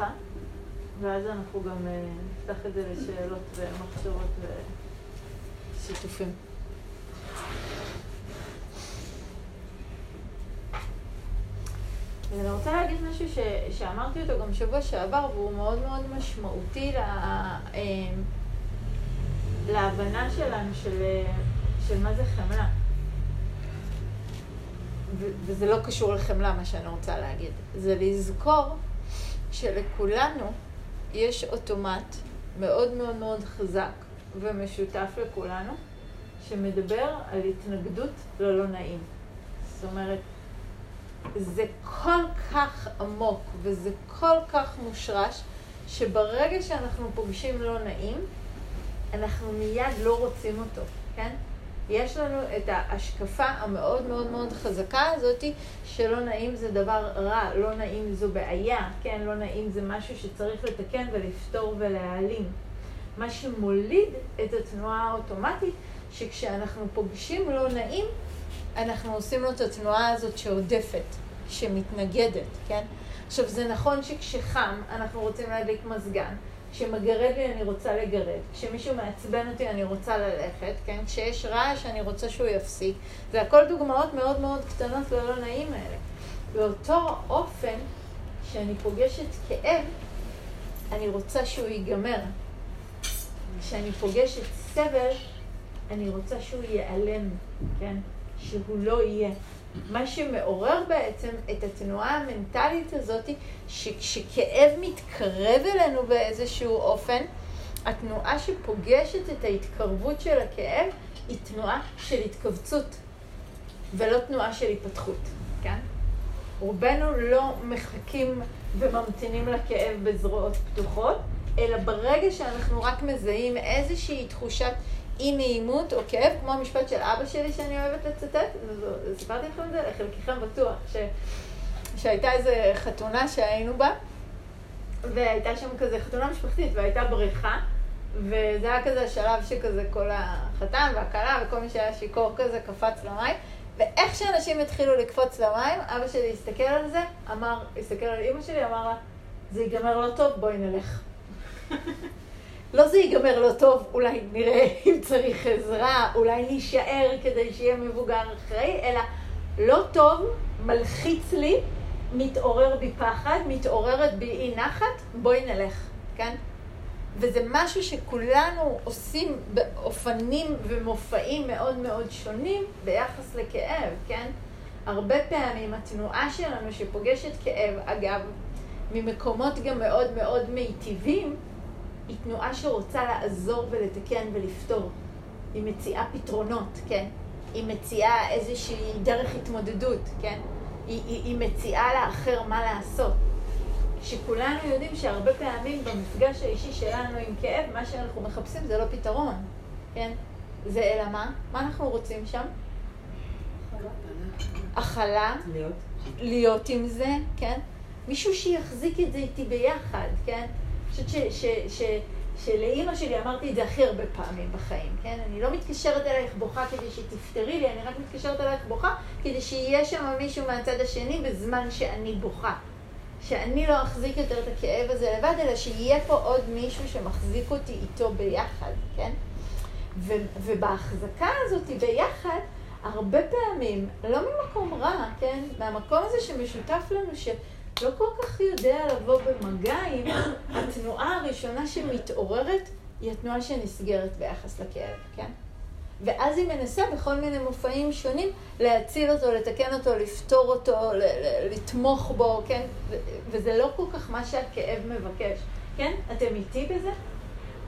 שיחה, ואז אנחנו גם אה, נפתח את זה לשאלות ומחשבות ושיתופים. אני רוצה להגיד משהו ש, שאמרתי אותו גם שבוע שעבר, והוא מאוד מאוד משמעותי לה, אה, להבנה שלנו של, של מה זה חמלה. ו- וזה לא קשור לחמלה, מה שאני רוצה להגיד. זה לזכור שלכולנו יש אוטומט מאוד מאוד מאוד חזק ומשותף לכולנו, שמדבר על התנגדות ללא נעים. זאת אומרת, זה כל כך עמוק וזה כל כך מושרש, שברגע שאנחנו פוגשים לא נעים, אנחנו מיד לא רוצים אותו, כן? יש לנו את ההשקפה המאוד מאוד מאוד חזקה הזאתי, שלא נעים זה דבר רע, לא נעים זו בעיה, כן? לא נעים זה משהו שצריך לתקן ולפתור ולהעלים. מה שמוליד את התנועה האוטומטית, שכשאנחנו פוגשים לא נעים, אנחנו עושים לו את התנועה הזאת שעודפת, שמתנגדת, כן? עכשיו, זה נכון שכשחם אנחנו רוצים להדליק מזגן, כשמגרד לי אני רוצה לגרד, כשמישהו מעצבן אותי אני רוצה ללכת, כן? כשיש רעש אני רוצה שהוא יפסיק. זה הכל דוגמאות מאוד מאוד קטנות ללא נעים האלה. באותו אופן, כשאני פוגשת כאב, אני רוצה שהוא ייגמר. כשאני פוגשת סבל, אני רוצה שהוא ייעלם, כן? שהוא לא יהיה. מה שמעורר בעצם את התנועה המנטלית הזאת, שכשכאב מתקרב אלינו באיזשהו אופן, התנועה שפוגשת את ההתקרבות של הכאב היא תנועה של התכווצות, ולא תנועה של התפתחות, כן? רובנו לא מחכים וממתינים לכאב בזרועות פתוחות, אלא ברגע שאנחנו רק מזהים איזושהי תחושת אי נעימות או כאב, כמו המשפט של אבא שלי שאני אוהבת לצטט, סיפרתי לכם את זה, לחלקכם בטוח, ש... שהייתה איזו חתונה שהיינו בה, והייתה שם כזה חתונה משפחתית, והייתה בריכה, וזה היה כזה השלב שכזה כל החתן והכלה וכל מי שהיה שיכור כזה קפץ למים, ואיך שאנשים התחילו לקפוץ למים, אבא שלי הסתכל על זה, אמר, הסתכל על אימא שלי, אמר לה, זה ייגמר לא טוב, בואי נלך. לא זה ייגמר לא טוב, אולי נראה אם צריך עזרה, אולי נישאר כדי שיהיה מבוגר אחראי, אלא לא טוב, מלחיץ לי, מתעורר בי פחד, מתעוררת בי אי נחת, בואי נלך, כן? וזה משהו שכולנו עושים באופנים ומופעים מאוד מאוד שונים ביחס לכאב, כן? הרבה פעמים התנועה שלנו שפוגשת כאב, אגב, ממקומות גם מאוד מאוד מיטיבים, היא תנועה שרוצה לעזור ולתקן ולפתור. היא מציעה פתרונות, כן? היא מציעה איזושהי דרך התמודדות, כן? היא, היא, היא מציעה לאחר מה לעשות. שכולנו יודעים שהרבה פעמים במפגש האישי שלנו עם כאב, מה שאנחנו מחפשים זה לא פתרון, כן? זה אלא מה? מה אנחנו רוצים שם? הכלה. להיות. להיות עם זה, כן? מישהו שיחזיק את זה איתי ביחד, כן? חושבת שלאימא שלי אמרתי את זה הכי הרבה פעמים בחיים, כן? אני לא מתקשרת אלייך בוכה כדי שתפתרי לי, אני רק מתקשרת אלייך בוכה כדי שיהיה שם מישהו מהצד השני בזמן שאני בוכה. שאני לא אחזיק יותר את הכאב הזה לבד, אלא שיהיה פה עוד מישהו שמחזיק אותי איתו ביחד, כן? ו- ובהחזקה הזאת ביחד, הרבה פעמים, לא ממקום רע, כן? מהמקום הזה שמשותף לנו, ש... לא כל כך יודע לבוא במגע עם התנועה הראשונה שמתעוררת, היא התנועה שנסגרת ביחס לכאב, כן? ואז היא מנסה בכל מיני מופעים שונים להציל אותו, לתקן אותו, לפתור אותו, לתמוך בו, כן? וזה לא כל כך מה שהכאב מבקש, כן? אתם איתי בזה?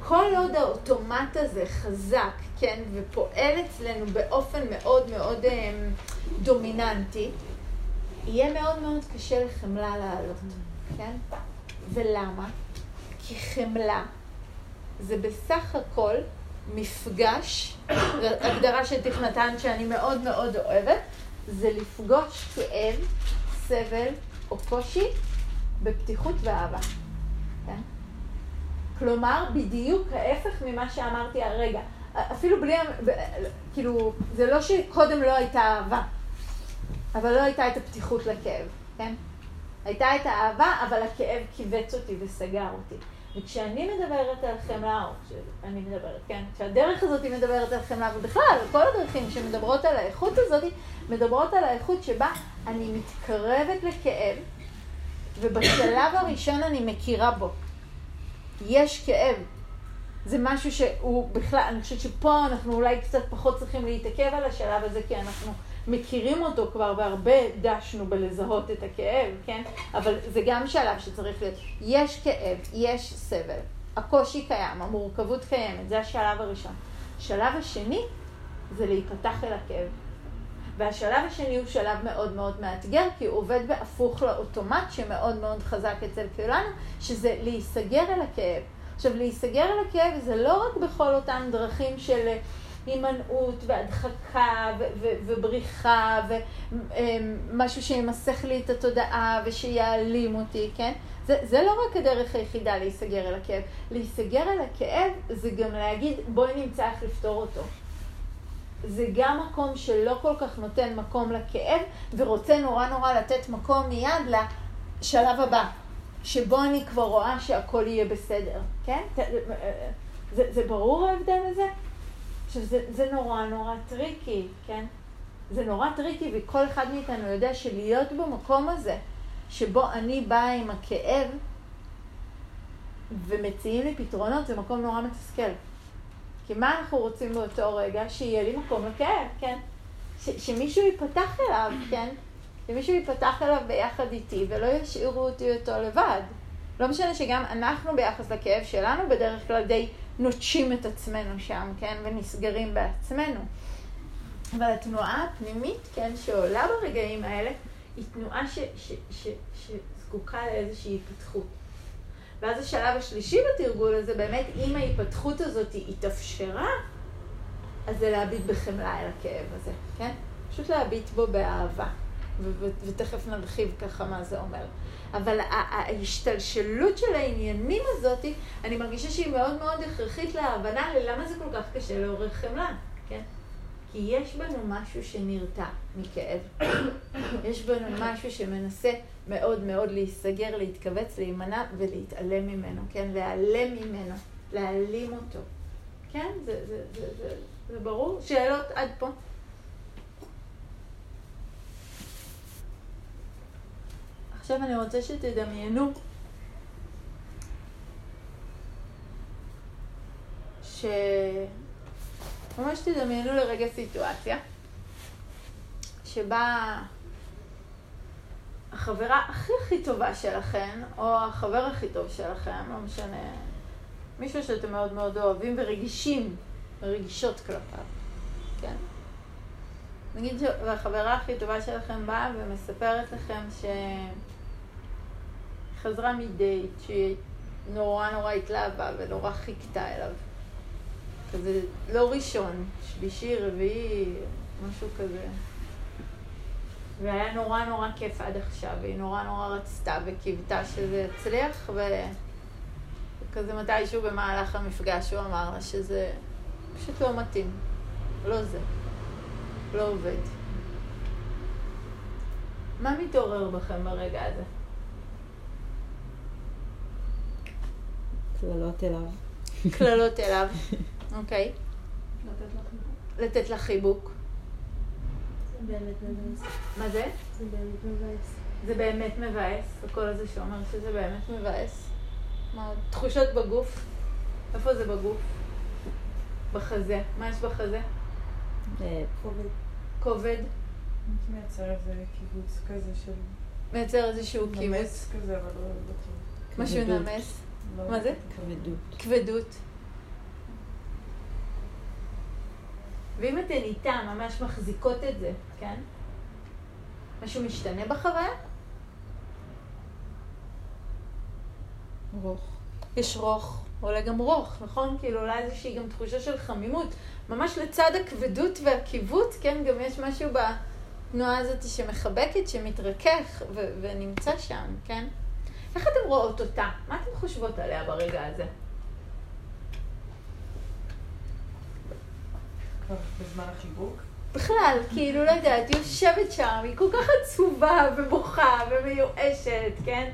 כל עוד האוטומט הזה חזק, כן, ופועל אצלנו באופן מאוד מאוד אה, דומיננטי, יהיה מאוד מאוד קשה לחמלה לעלות, כן? ולמה? כי חמלה זה בסך הכל מפגש, הגדרה של תכנתן שאני מאוד מאוד אוהבת, זה לפגוש כאב, סבל או קושי בפתיחות ואהבה. כן? כלומר, בדיוק ההפך ממה שאמרתי הרגע. אפילו בלי, כאילו, זה לא שקודם לא הייתה אהבה. אבל לא הייתה את הפתיחות לכאב, כן? הייתה את האהבה, אבל הכאב כיווץ אותי וסגר אותי. וכשאני מדברת על חמלה, או כשאני מדברת, כן, כשהדרך הזאת מדברת על חמלה, ובכלל, כל הדרכים שמדברות על האיכות הזאת, מדברות על האיכות שבה אני מתקרבת לכאב, ובשלב הראשון אני מכירה בו. יש כאב. זה משהו שהוא בכלל, אני חושבת שפה אנחנו אולי קצת פחות צריכים להתעכב על השלב הזה, כי אנחנו מכירים אותו כבר, והרבה דשנו בלזהות את הכאב, כן? אבל זה גם שלב שצריך להיות. יש כאב, יש סבל, הקושי קיים, המורכבות קיימת, זה השלב הראשון. השלב השני זה להיפתח אל הכאב. והשלב השני הוא שלב מאוד מאוד מאתגר, כי הוא עובד בהפוך לאוטומט שמאוד מאוד חזק אצל כולנו, שזה להיסגר אל הכאב. עכשיו, להיסגר אל הכאב זה לא רק בכל אותן דרכים של הימנעות והדחקה ו- ו- ובריחה ומשהו שימסך לי את התודעה ושיעלים אותי, כן? זה, זה לא רק הדרך היחידה להיסגר אל הכאב. להיסגר אל הכאב זה גם להגיד בואי נמצא איך לפתור אותו. זה גם מקום שלא כל כך נותן מקום לכאב ורוצה נורא נורא לתת מקום מיד לשלב הבא, שבו אני כבר רואה שהכל יהיה בסדר, כן? זה, זה ברור ההבדל הזה? עכשיו, זה, זה נורא נורא tricky, כן? זה נורא tricky, וכל אחד מאיתנו יודע שלהיות במקום הזה, שבו אני באה עם הכאב, ומציעים לי פתרונות, זה מקום נורא מתסכל. כי מה אנחנו רוצים באותו רגע? שיהיה לי מקום לכאב, כן? ש, שמישהו ייפתח אליו, כן? שמישהו ייפתח אליו ביחד איתי, ולא ישאירו אותי אותו לבד. לא משנה שגם אנחנו ביחס לכאב שלנו בדרך כלל די נוטשים את עצמנו שם, כן? ונסגרים בעצמנו. אבל התנועה הפנימית, כן, שעולה ברגעים האלה, היא תנועה ש, ש, ש, שזקוקה לאיזושהי התפתחות. ואז השלב השלישי בתרגול הזה, באמת, אם ההתפתחות הזאת התאפשרה, אז זה להביט בחמלה אל הכאב הזה, כן? פשוט להביט בו באהבה. ותכף נרחיב ככה מה זה אומר. אבל ההשתלשלות של העניינים הזאת, אני מרגישה שהיא מאוד מאוד הכרחית להבנה ללמה זה כל כך קשה לעורר חמלה, כן? כי יש בנו משהו שנרתע מכאב. יש בנו משהו שמנסה מאוד מאוד להיסגר, להתכווץ, להימנע ולהתעלם ממנו, כן? להיעלם ממנו, להעלים אותו. כן? זה, זה, זה, זה, זה ברור? שאלות עד פה? עכשיו אני רוצה שתדמיינו ש... ממש תדמיינו לרגע סיטואציה שבה החברה הכי הכי טובה שלכם, או החבר הכי טוב שלכם, לא משנה, מישהו שאתם מאוד מאוד אוהבים ורגישים, רגישות כלפיו, כן? נגיד שהחברה הכי טובה שלכם באה ומספרת לכם שהיא חזרה מדייט, שהיא נורא נורא התלהבה ונורא חיכתה אליו. כזה לא ראשון, שלישי, רביעי, משהו כזה. והיה נורא נורא כיף עד עכשיו, והיא נורא נורא רצתה וקיוותה שזה יצליח, וכזה מתישהו במהלך המפגש הוא אמר לה שזה פשוט לא מתאים, לא זה, לא עובד. מה מתעורר בכם ברגע הזה? קללות אליו. קללות אליו, אוקיי. לתת לה חיבוק. באמת מבאס. מה זה? זה באמת מבאס. זה באמת מבאס, הקול הזה שאומר שזה באמת מבאס. מה? תחושות בגוף? איפה זה בגוף? בחזה. מה יש בחזה? אה, כובד. כובד? מייצר איזה קיבוץ כזה של... מייצר איזשהו קיבוץ. נמס כזה, אבל לא בטוח. משהו. נמס. לא מה זה? כבדות. כבדות. ואם אתן איתה ממש מחזיקות את זה, כן? משהו משתנה בחוויה? רוך. יש רוך, עולה גם רוך, נכון? כאילו אולי איזושהי גם תחושה של חמימות. ממש לצד הכבדות והקיבוץ, כן? גם יש משהו בתנועה הזאת שמחבקת, שמתרכך ו- ונמצא שם, כן? איך אתן רואות אותה? מה אתן חושבות עליה ברגע הזה? בזמן החיבוק. בכלל, כאילו, לא יודעת, היא יושבת שם, היא כל כך עצובה ובוכה ומיואשת, כן?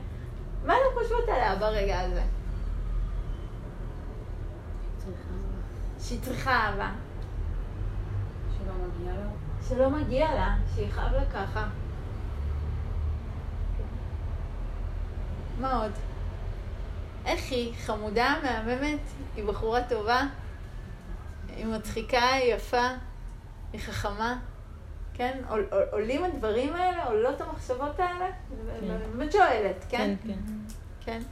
מה לא חושבות עליה ברגע הזה? שהיא צריכה אהבה, שלא מגיע לה. שלא מגיע לה, שיכאב לה ככה. מה עוד? איך היא? חמודה, מהממת? היא בחורה טובה? היא מצחיקה, היא יפה? היא חכמה? כן? עול, עול, עולים הדברים האלה? עולות המחשבות האלה? כן. באמת שואלת, כן? כן, כן. כן.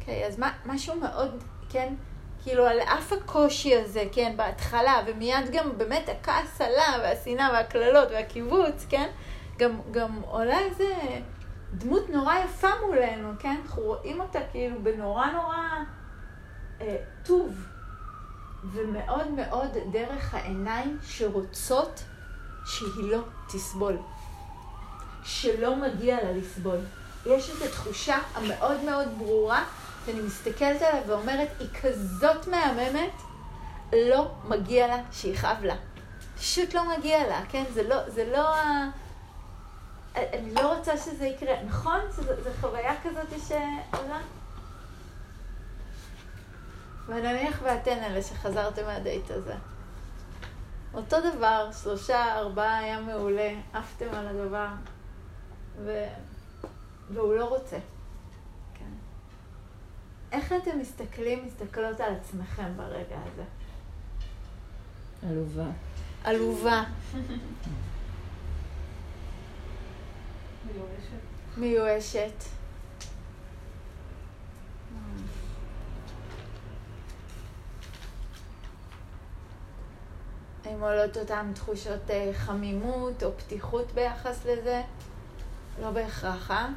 אוקיי, אז מה, משהו מאוד, כן, כאילו על אף הקושי הזה, כן, בהתחלה, ומיד גם באמת הכעס עלה, והשנאה והקללות והקיבוץ, כן, גם, גם עולה איזה דמות נורא יפה מולנו, כן, אנחנו רואים אותה כאילו בנורא נורא אה, טוב, ומאוד מאוד דרך העיניים שרוצות שהיא לא תסבול. שלא מגיע לה לסבול. יש את התחושה המאוד מאוד ברורה, שאני מסתכלת עליה ואומרת, היא כזאת מהממת, לא מגיע לה שיכאב לה. פשוט לא מגיע לה, כן? זה לא, זה לא ה... אני לא רוצה שזה יקרה. נכון? זו, חוויה כזאת שעולה? ונניח ואתן אלה שחזרתם מהדייט הזה. אותו דבר, שלושה, ארבעה היה מעולה, עפתם על הדבר, ו... והוא לא רוצה. כן. איך אתם מסתכלים, מסתכלות על עצמכם ברגע הזה? עלובה. עלובה, מיואשת. מיואשת. האם עולות אותן תחושות אה, חמימות או פתיחות ביחס לזה? לא בהכרח, אה?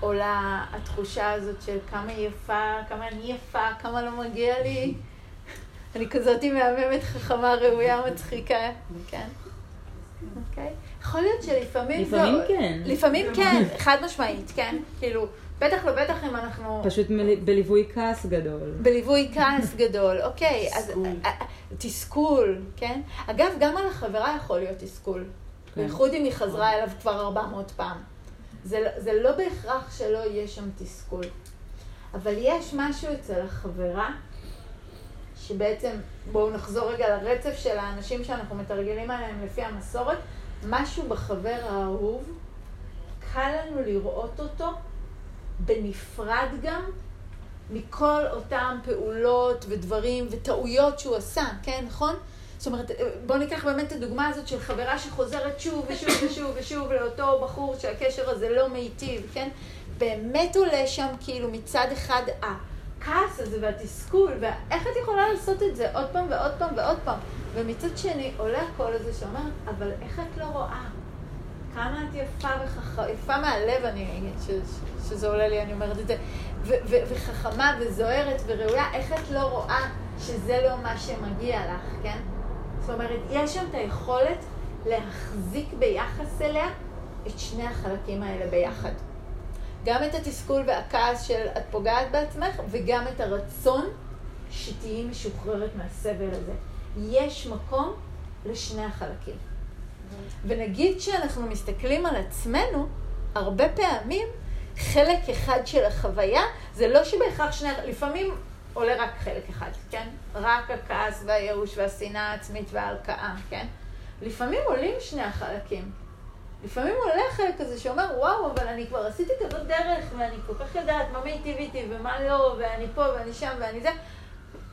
עולה התחושה הזאת של כמה יפה, כמה אני יפה, כמה לא מגיע לי. אני כזאת מהממת, חכמה, ראויה, מצחיקה, כן? אוקיי? יכול להיות שלפעמים זה... לפעמים כן. לפעמים כן, חד משמעית, כן? כאילו, בטח לא בטח אם אנחנו... פשוט מל- בליווי כעס גדול. בליווי כעס גדול, אוקיי, אז תסכול. אה, אה, תסכול, כן? אגב, גם על החברה יכול להיות תסכול. כן. בייחוד אם היא חזרה אליו כבר 400 פעם. זה, לא- זה לא בהכרח שלא יהיה שם תסכול. אבל יש משהו אצל החברה, שבעצם, בואו נחזור רגע לרצף של האנשים שאנחנו מתרגלים עליהם לפי המסורת, משהו בחבר האהוב, קל לנו לראות אותו בנפרד גם מכל אותם פעולות ודברים וטעויות שהוא עשה, כן, נכון? זאת אומרת, בואו ניקח באמת את הדוגמה הזאת של חברה שחוזרת שוב ושוב ושוב ושוב לאותו בחור שהקשר הזה לא מיטיב, כן? באמת עולה שם כאילו מצד אחד הכעס הזה והתסכול, ואיך את יכולה לעשות את זה עוד פעם ועוד פעם ועוד פעם? ומצד שני עולה הקול הזה שאומר, אבל איך את לא רואה? כמה את יפה וחכמה, יפה מהלב אני אגיד, ש, שזה עולה לי, אני אומרת את זה, ו, ו, וחכמה וזוהרת וראויה, איך את לא רואה שזה לא מה שמגיע לך, כן? זאת אומרת, יש שם את היכולת להחזיק ביחס אליה את שני החלקים האלה ביחד. גם את התסכול והכעס של את פוגעת בעצמך, וגם את הרצון שתהיי משוחררת מהסבל הזה. יש מקום לשני החלקים. ונגיד שאנחנו מסתכלים על עצמנו, הרבה פעמים חלק אחד של החוויה, זה לא שבהכרח שני, לפעמים עולה רק חלק אחד, כן? רק הכעס והייאוש והשנאה העצמית וההלקאה, כן? לפעמים עולים שני החלקים. לפעמים עולה החלק הזה שאומר, וואו, אבל אני כבר עשיתי כזאת דרך, ואני כל כך יודעת מה מיטיב איתי ומה לא, ואני פה ואני שם ואני זה,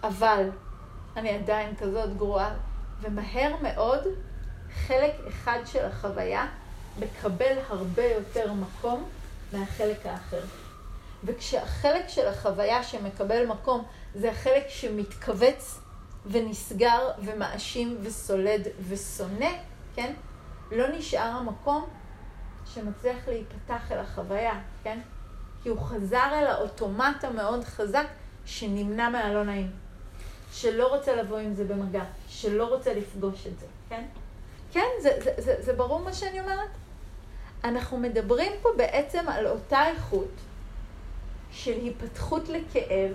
אבל אני עדיין כזאת גרועה, ומהר מאוד חלק אחד של החוויה מקבל הרבה יותר מקום מהחלק האחר. וכשהחלק של החוויה שמקבל מקום זה החלק שמתכווץ ונסגר ומאשים וסולד ושונא, כן? לא נשאר המקום שמצליח להיפתח אל החוויה, כן? כי הוא חזר אל האוטומט המאוד חזק שנמנע מהלא נעים, שלא רוצה לבוא עם זה במגע, שלא רוצה לפגוש את זה, כן? כן, זה, זה, זה, זה ברור מה שאני אומרת? אנחנו מדברים פה בעצם על אותה איכות של היפתחות לכאב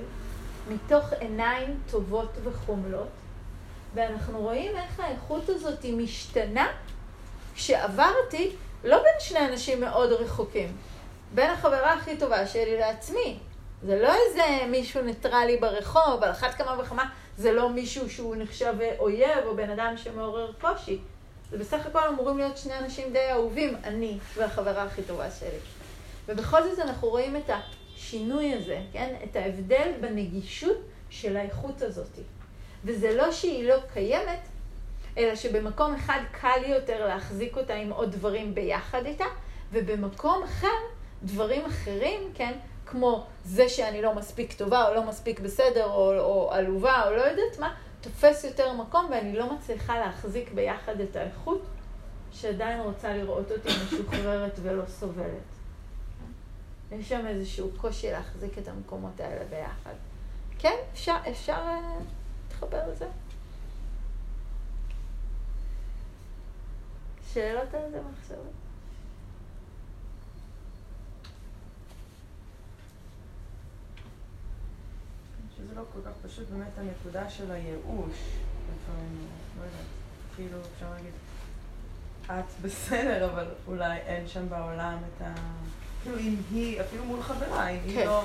מתוך עיניים טובות וחומלות, ואנחנו רואים איך האיכות הזאת היא משתנה כשעברתי, לא בין שני אנשים מאוד רחוקים, בין החברה הכי טובה שלי לעצמי. זה לא איזה מישהו ניטרלי ברחוב, על אחת כמה וכמה זה לא מישהו שהוא נחשב אויב או בן אדם שמעורר קושי. זה בסך הכל אמורים להיות שני אנשים די אהובים, אני והחברה הכי טובה שלי. ובכל זאת אנחנו רואים את השינוי הזה, כן? את ההבדל בנגישות של האיכות הזאת. וזה לא שהיא לא קיימת, אלא שבמקום אחד קל יותר להחזיק אותה עם עוד דברים ביחד איתה, ובמקום אחר, דברים אחרים, כן? כמו זה שאני לא מספיק טובה, או לא מספיק בסדר, או, או עלובה, או לא יודעת מה, תופס יותר מקום, ואני לא מצליחה להחזיק ביחד את האיכות, שעדיין רוצה לראות אותי משוחררת ולא סובלת. יש שם איזשהו קושי להחזיק את המקומות האלה ביחד. כן, אפשר, אפשר אה, להתחבר לזה. שאלות על זה מחשבות? שזה לא כל כך פשוט באמת הנקודה של הייאוש, לפעמים, לא יודעת, כאילו אפשר להגיד, את בסדר, אבל אולי אין שם בעולם את ה... כאילו אם היא, אפילו מול חברה, אם היא כן. לא,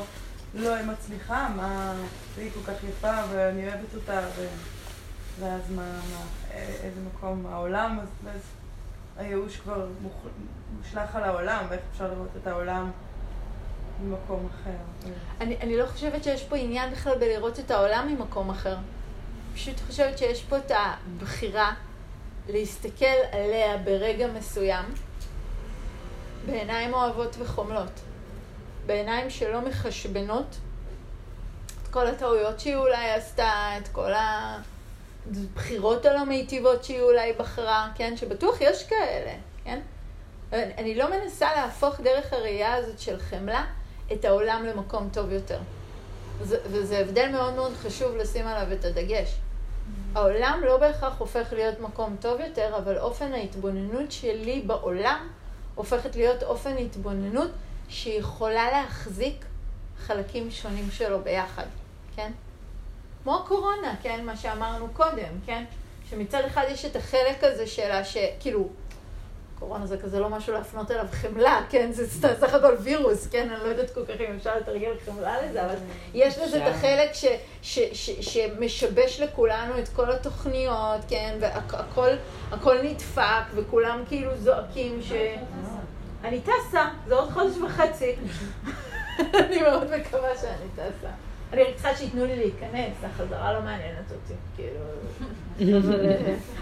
לא מצליחה, מה, היא כל כך יפה ואני אוהבת אותה, ו... ואז מה, מה, איזה מקום העולם, אז, אז הייאוש כבר מושלך על העולם, ואיך אפשר לראות את העולם ממקום אחר. אני, אני לא חושבת שיש פה עניין בכלל בלראות את העולם ממקום אחר. פשוט חושבת שיש פה את הבחירה להסתכל עליה ברגע מסוים בעיניים אוהבות וחומלות. בעיניים שלא מחשבנות את כל הטעויות שהיא אולי עשתה, את כל הבחירות הלא מיטיבות שהיא אולי בחרה, כן? שבטוח יש כאלה, כן? אני לא מנסה להפוך דרך הראייה הזאת של חמלה את העולם למקום טוב יותר. זה, וזה הבדל מאוד מאוד חשוב לשים עליו את הדגש. העולם לא בהכרח הופך להיות מקום טוב יותר, אבל אופן ההתבוננות שלי בעולם הופכת להיות אופן התבוננות שיכולה להחזיק חלקים שונים שלו ביחד, כן? כמו הקורונה, כן? מה שאמרנו קודם, כן? שמצד אחד יש את החלק הזה שלה, שכאילו, קורונה זה כזה לא משהו להפנות אליו חמלה, כן? זה סך הכל וירוס, כן? אני לא יודעת כל כך אם אפשר לתרגל חמלה לזה, אבל יש לזה את החלק ש, ש, ש, שמשבש לכולנו את כל התוכניות, כן? והכל הכל נדפק, וכולם כאילו זועקים ש... אני טסה, זה עוד חודש וחצי. אני מאוד מקווה שאני טסה. אני רק צריכה שייתנו לי להיכנס, החזרה לא מעניינת אותי, כאילו...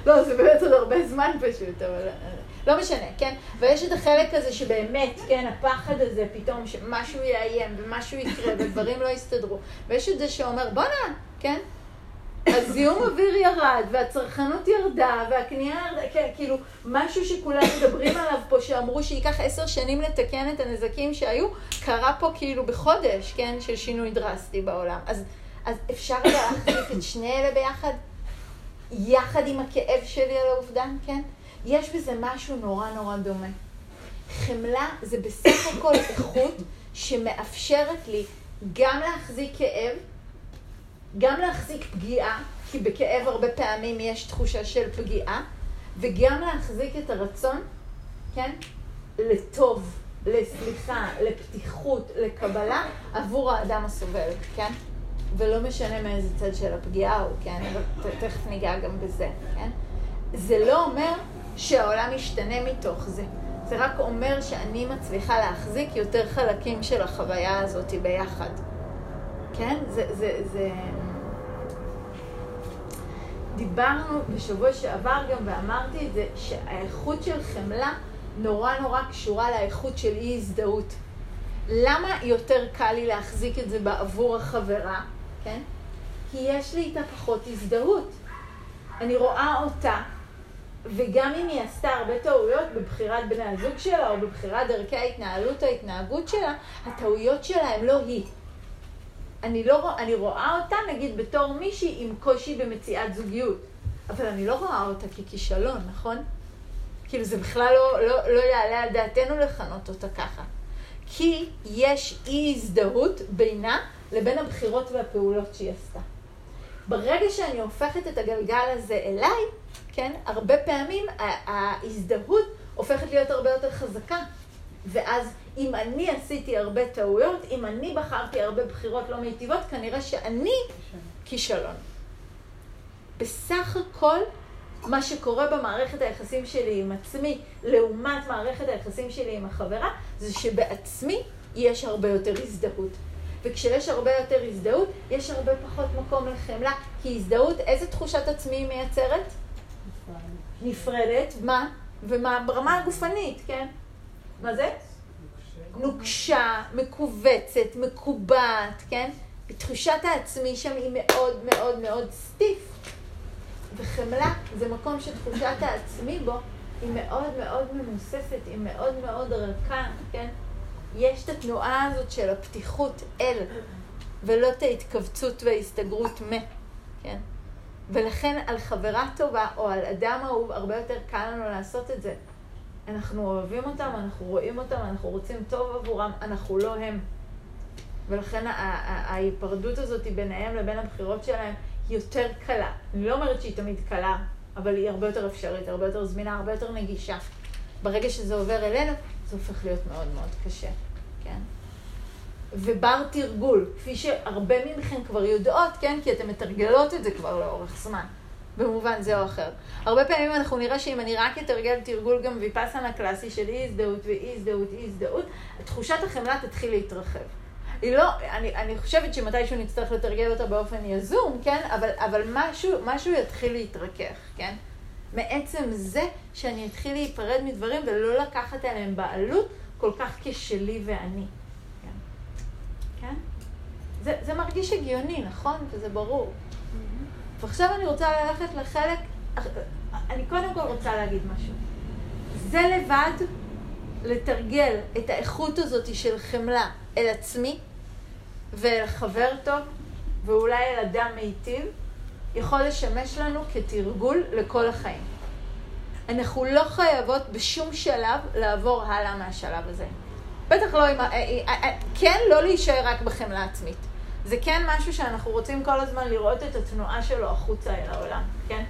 לא, זה באמת עוד הרבה זמן פשוט, אבל... אה, לא משנה, כן? ויש את החלק הזה שבאמת, כן, הפחד הזה פתאום, שמשהו יאיים ומשהו יקרה ודברים לא יסתדרו. ויש את זה שאומר, בואנה, כן? הזיהום אוויר ירד, והצרכנות ירדה, והקנייה ירדה, כן, כאילו, משהו שכולם מדברים עליו פה, שאמרו שייקח עשר שנים לתקן את הנזקים שהיו, קרה פה כאילו בחודש, כן, של שינוי דרסטי בעולם. אז, אז אפשר להחזיק את שני אלה ביחד, יחד עם הכאב שלי על האובדן, כן? יש בזה משהו נורא נורא דומה. חמלה זה בסך הכל איכות שמאפשרת לי גם להחזיק כאב, גם להחזיק פגיעה, כי בכאב הרבה פעמים יש תחושה של פגיעה, וגם להחזיק את הרצון, כן? לטוב, לסליחה, לפתיחות, לקבלה, עבור האדם הסובל, כן? ולא משנה מאיזה צד של הפגיעה הוא, כן? תכף ניגע גם בזה, כן? זה לא אומר שהעולם ישתנה מתוך זה. זה רק אומר שאני מצליחה להחזיק יותר חלקים של החוויה הזאת ביחד. כן? זה, זה, זה... דיברנו בשבוע שעבר גם ואמרתי את זה, שהאיכות של חמלה נורא נורא קשורה לאיכות של אי הזדהות. למה יותר קל לי להחזיק את זה בעבור החברה, כן? כי יש לי איתה פחות הזדהות. אני רואה אותה, וגם אם היא עשתה הרבה טעויות בבחירת בני הזוג שלה, או בבחירת דרכי ההתנהלות ההתנהגות שלה, הטעויות שלה הן לא היא. אני, לא, אני רואה אותה, נגיד, בתור מישהי עם קושי במציאת זוגיות, אבל אני לא רואה אותה ככישלון, נכון? כאילו, זה בכלל לא, לא, לא יעלה על דעתנו לכנות אותה ככה. כי יש אי הזדהות בינה לבין הבחירות והפעולות שהיא עשתה. ברגע שאני הופכת את הגלגל הזה אליי, כן, הרבה פעמים ההזדהות הופכת להיות הרבה יותר חזקה. ואז אם אני עשיתי הרבה טעויות, אם אני בחרתי הרבה בחירות לא מיטיבות, כנראה שאני כישלון. בסך הכל, מה שקורה במערכת היחסים שלי עם עצמי, לעומת מערכת היחסים שלי עם החברה, זה שבעצמי יש הרבה יותר הזדהות. וכשיש הרבה יותר הזדהות, יש הרבה פחות מקום לחמלה. כי הזדהות, איזה תחושת עצמי היא מייצרת? נפרדת, מה? ומה? ברמה הגופנית, כן? מה זה? נוקשה, מכווצת, מקובעת, כן? ותחושת העצמי שם היא מאוד מאוד מאוד סטיף. וחמלה זה מקום שתחושת העצמי בו היא מאוד מאוד ממוססת, היא מאוד מאוד רכה, כן? יש את התנועה הזאת של הפתיחות אל, ולא את ההתכווצות וההסתגרות מ, כן? ולכן על חברה טובה או על אדם אהוב הרבה יותר קל לנו לעשות את זה. אנחנו אוהבים אותם, אנחנו רואים אותם, אנחנו רוצים טוב עבורם, אנחנו לא הם. ולכן ההיפרדות הזאת ביניהם לבין הבחירות שלהם היא יותר קלה. אני לא אומרת שהיא תמיד קלה, אבל היא הרבה יותר אפשרית, הרבה יותר זמינה, הרבה יותר נגישה. ברגע שזה עובר אלינו, זה הופך להיות מאוד מאוד קשה, כן? ובר תרגול, כפי שהרבה מכן כבר יודעות, כן? כי אתן מתרגלות את זה כבר לאורך זמן, במובן זה או אחר. הרבה פעמים אנחנו נראה שאם אני רק אתרגל תרגול גם ויפאסנה קלאסי של אי הזדהות ואי הזדהות, אי הזדהות, תחושת החמלה תתחיל להתרחב. היא לא, אני, אני חושבת שמתישהו נצטרך לתרגל אותה באופן יזום, כן? אבל, אבל משהו, משהו יתחיל להתרכך, כן? מעצם זה שאני אתחיל להיפרד מדברים ולא לקחת עליהם בעלות כל כך כשלי ואני. כן? כן? זה, זה מרגיש הגיוני, נכון? וזה ברור. ועכשיו אני רוצה ללכת לחלק, אני קודם כל רוצה להגיד משהו. זה לבד, לתרגל את האיכות הזאת של חמלה אל עצמי ואל חבר טוב, ואולי אל אדם מיטיב, יכול לשמש לנו כתרגול לכל החיים. אנחנו לא חייבות בשום שלב לעבור הלאה מהשלב הזה. בטח לא עם... אה, אה, אה, כן, לא להישאר רק בחמלה עצמית. זה כן משהו שאנחנו רוצים כל הזמן לראות את התנועה שלו החוצה אל העולם, כן?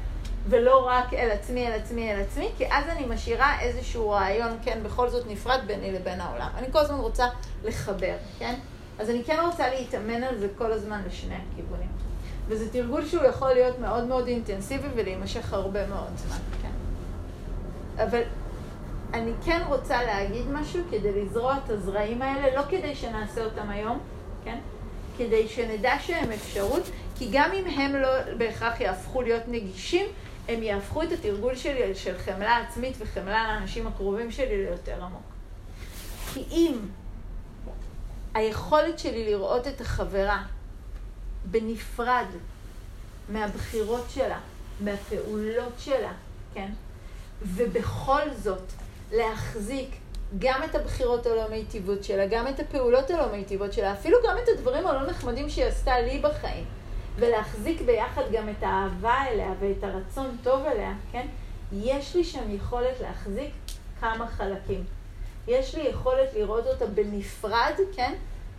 ולא רק אל עצמי, אל עצמי, אל עצמי, כי אז אני משאירה איזשהו רעיון, כן, בכל זאת נפרד ביני לבין העולם. אני כל הזמן רוצה לחבר, כן? אז אני כן רוצה להתאמן על זה כל הזמן לשני הכיוונים. וזה תרגול שהוא יכול להיות מאוד מאוד אינטנסיבי ולהימשך הרבה מאוד זמן, כן? אבל אני כן רוצה להגיד משהו כדי לזרוע את הזרעים האלה, לא כדי שנעשה אותם היום, כן? כדי שנדע שהם אפשרות, כי גם אם הם לא בהכרח יהפכו להיות נגישים, הם יהפכו את התרגול שלי של חמלה עצמית וחמלה לאנשים הקרובים שלי ליותר עמוק. כי אם היכולת שלי לראות את החברה בנפרד מהבחירות שלה, מהפעולות שלה, כן? ובכל זאת להחזיק גם את הבחירות הלא מיטיבות שלה, גם את הפעולות הלא מיטיבות שלה, אפילו גם את הדברים הלא נחמדים שהיא עשתה לי בחיים, ולהחזיק ביחד גם את האהבה אליה ואת הרצון טוב אליה, כן? יש לי שם יכולת להחזיק כמה חלקים. יש לי יכולת לראות אותה בנפרד, כן?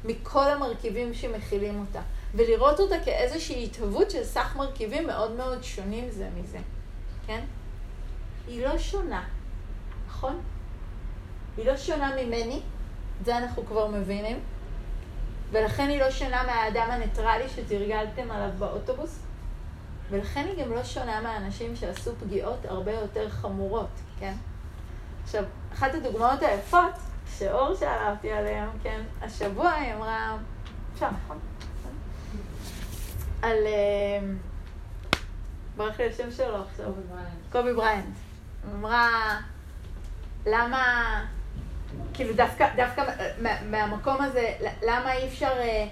מכל המרכיבים שמכילים אותה. ולראות אותה כאיזושהי התהוות של סך מרכיבים מאוד מאוד שונים זה מזה, כן? היא לא שונה, נכון? היא לא שונה ממני, זה אנחנו כבר מבינים, ולכן היא לא שונה מהאדם הניטרלי שתרגלתם עליו באוטובוס, ולכן היא גם לא שונה מהאנשים שעשו פגיעות הרבה יותר חמורות, כן? עכשיו, אחת הדוגמאות היפות שאור שאלה אותי עליהן, כן, השבוע היא אמרה, אפשר, נכון? על... אה, ברח לי השם שלו עכשיו. קובי. היא אמרה, למה, כאילו דווקא, דווקא מה- מהמקום הזה, למה אי אפשר, אה,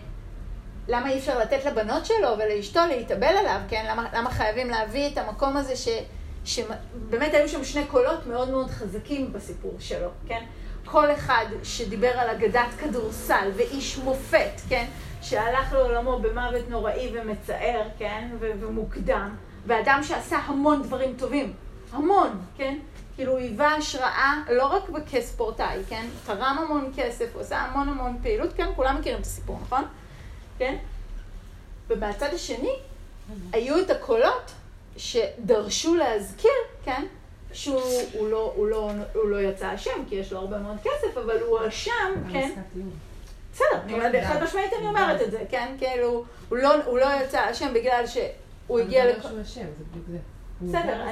למה אי אפשר לתת לבנות שלו ולאשתו להתאבל עליו, כן? למה, למה חייבים להביא את המקום הזה ש... שבאמת היו שם שני קולות מאוד מאוד חזקים בסיפור שלו, כן? כל אחד שדיבר על אגדת כדורסל ואיש מופת, כן? שהלך לעולמו במוות נוראי ומצער, כן? ו- ומוקדם, ואדם שעשה המון דברים טובים, המון, כן? כאילו הוא היווה השראה לא רק כספורטאי, כן? תרם המון כסף, הוא עשה המון המון פעילות, כן? כולם מכירים את הסיפור, נכון? כן? ובצד השני, היו את הקולות שדרשו להזכיר, כן, שהוא הוא לא, הוא לא, הוא לא יצא אשם, כי יש לו הרבה מאוד כסף, אבל הוא הואשם, כן, בסדר, אני אומרת, חד משמעית אני אומרת את זה, כן, כאילו, הוא לא, הוא לא יצא אשם בגלל שהוא הגיע לק... לכ... שהוא אשם, זה בדיוק זה. בסדר,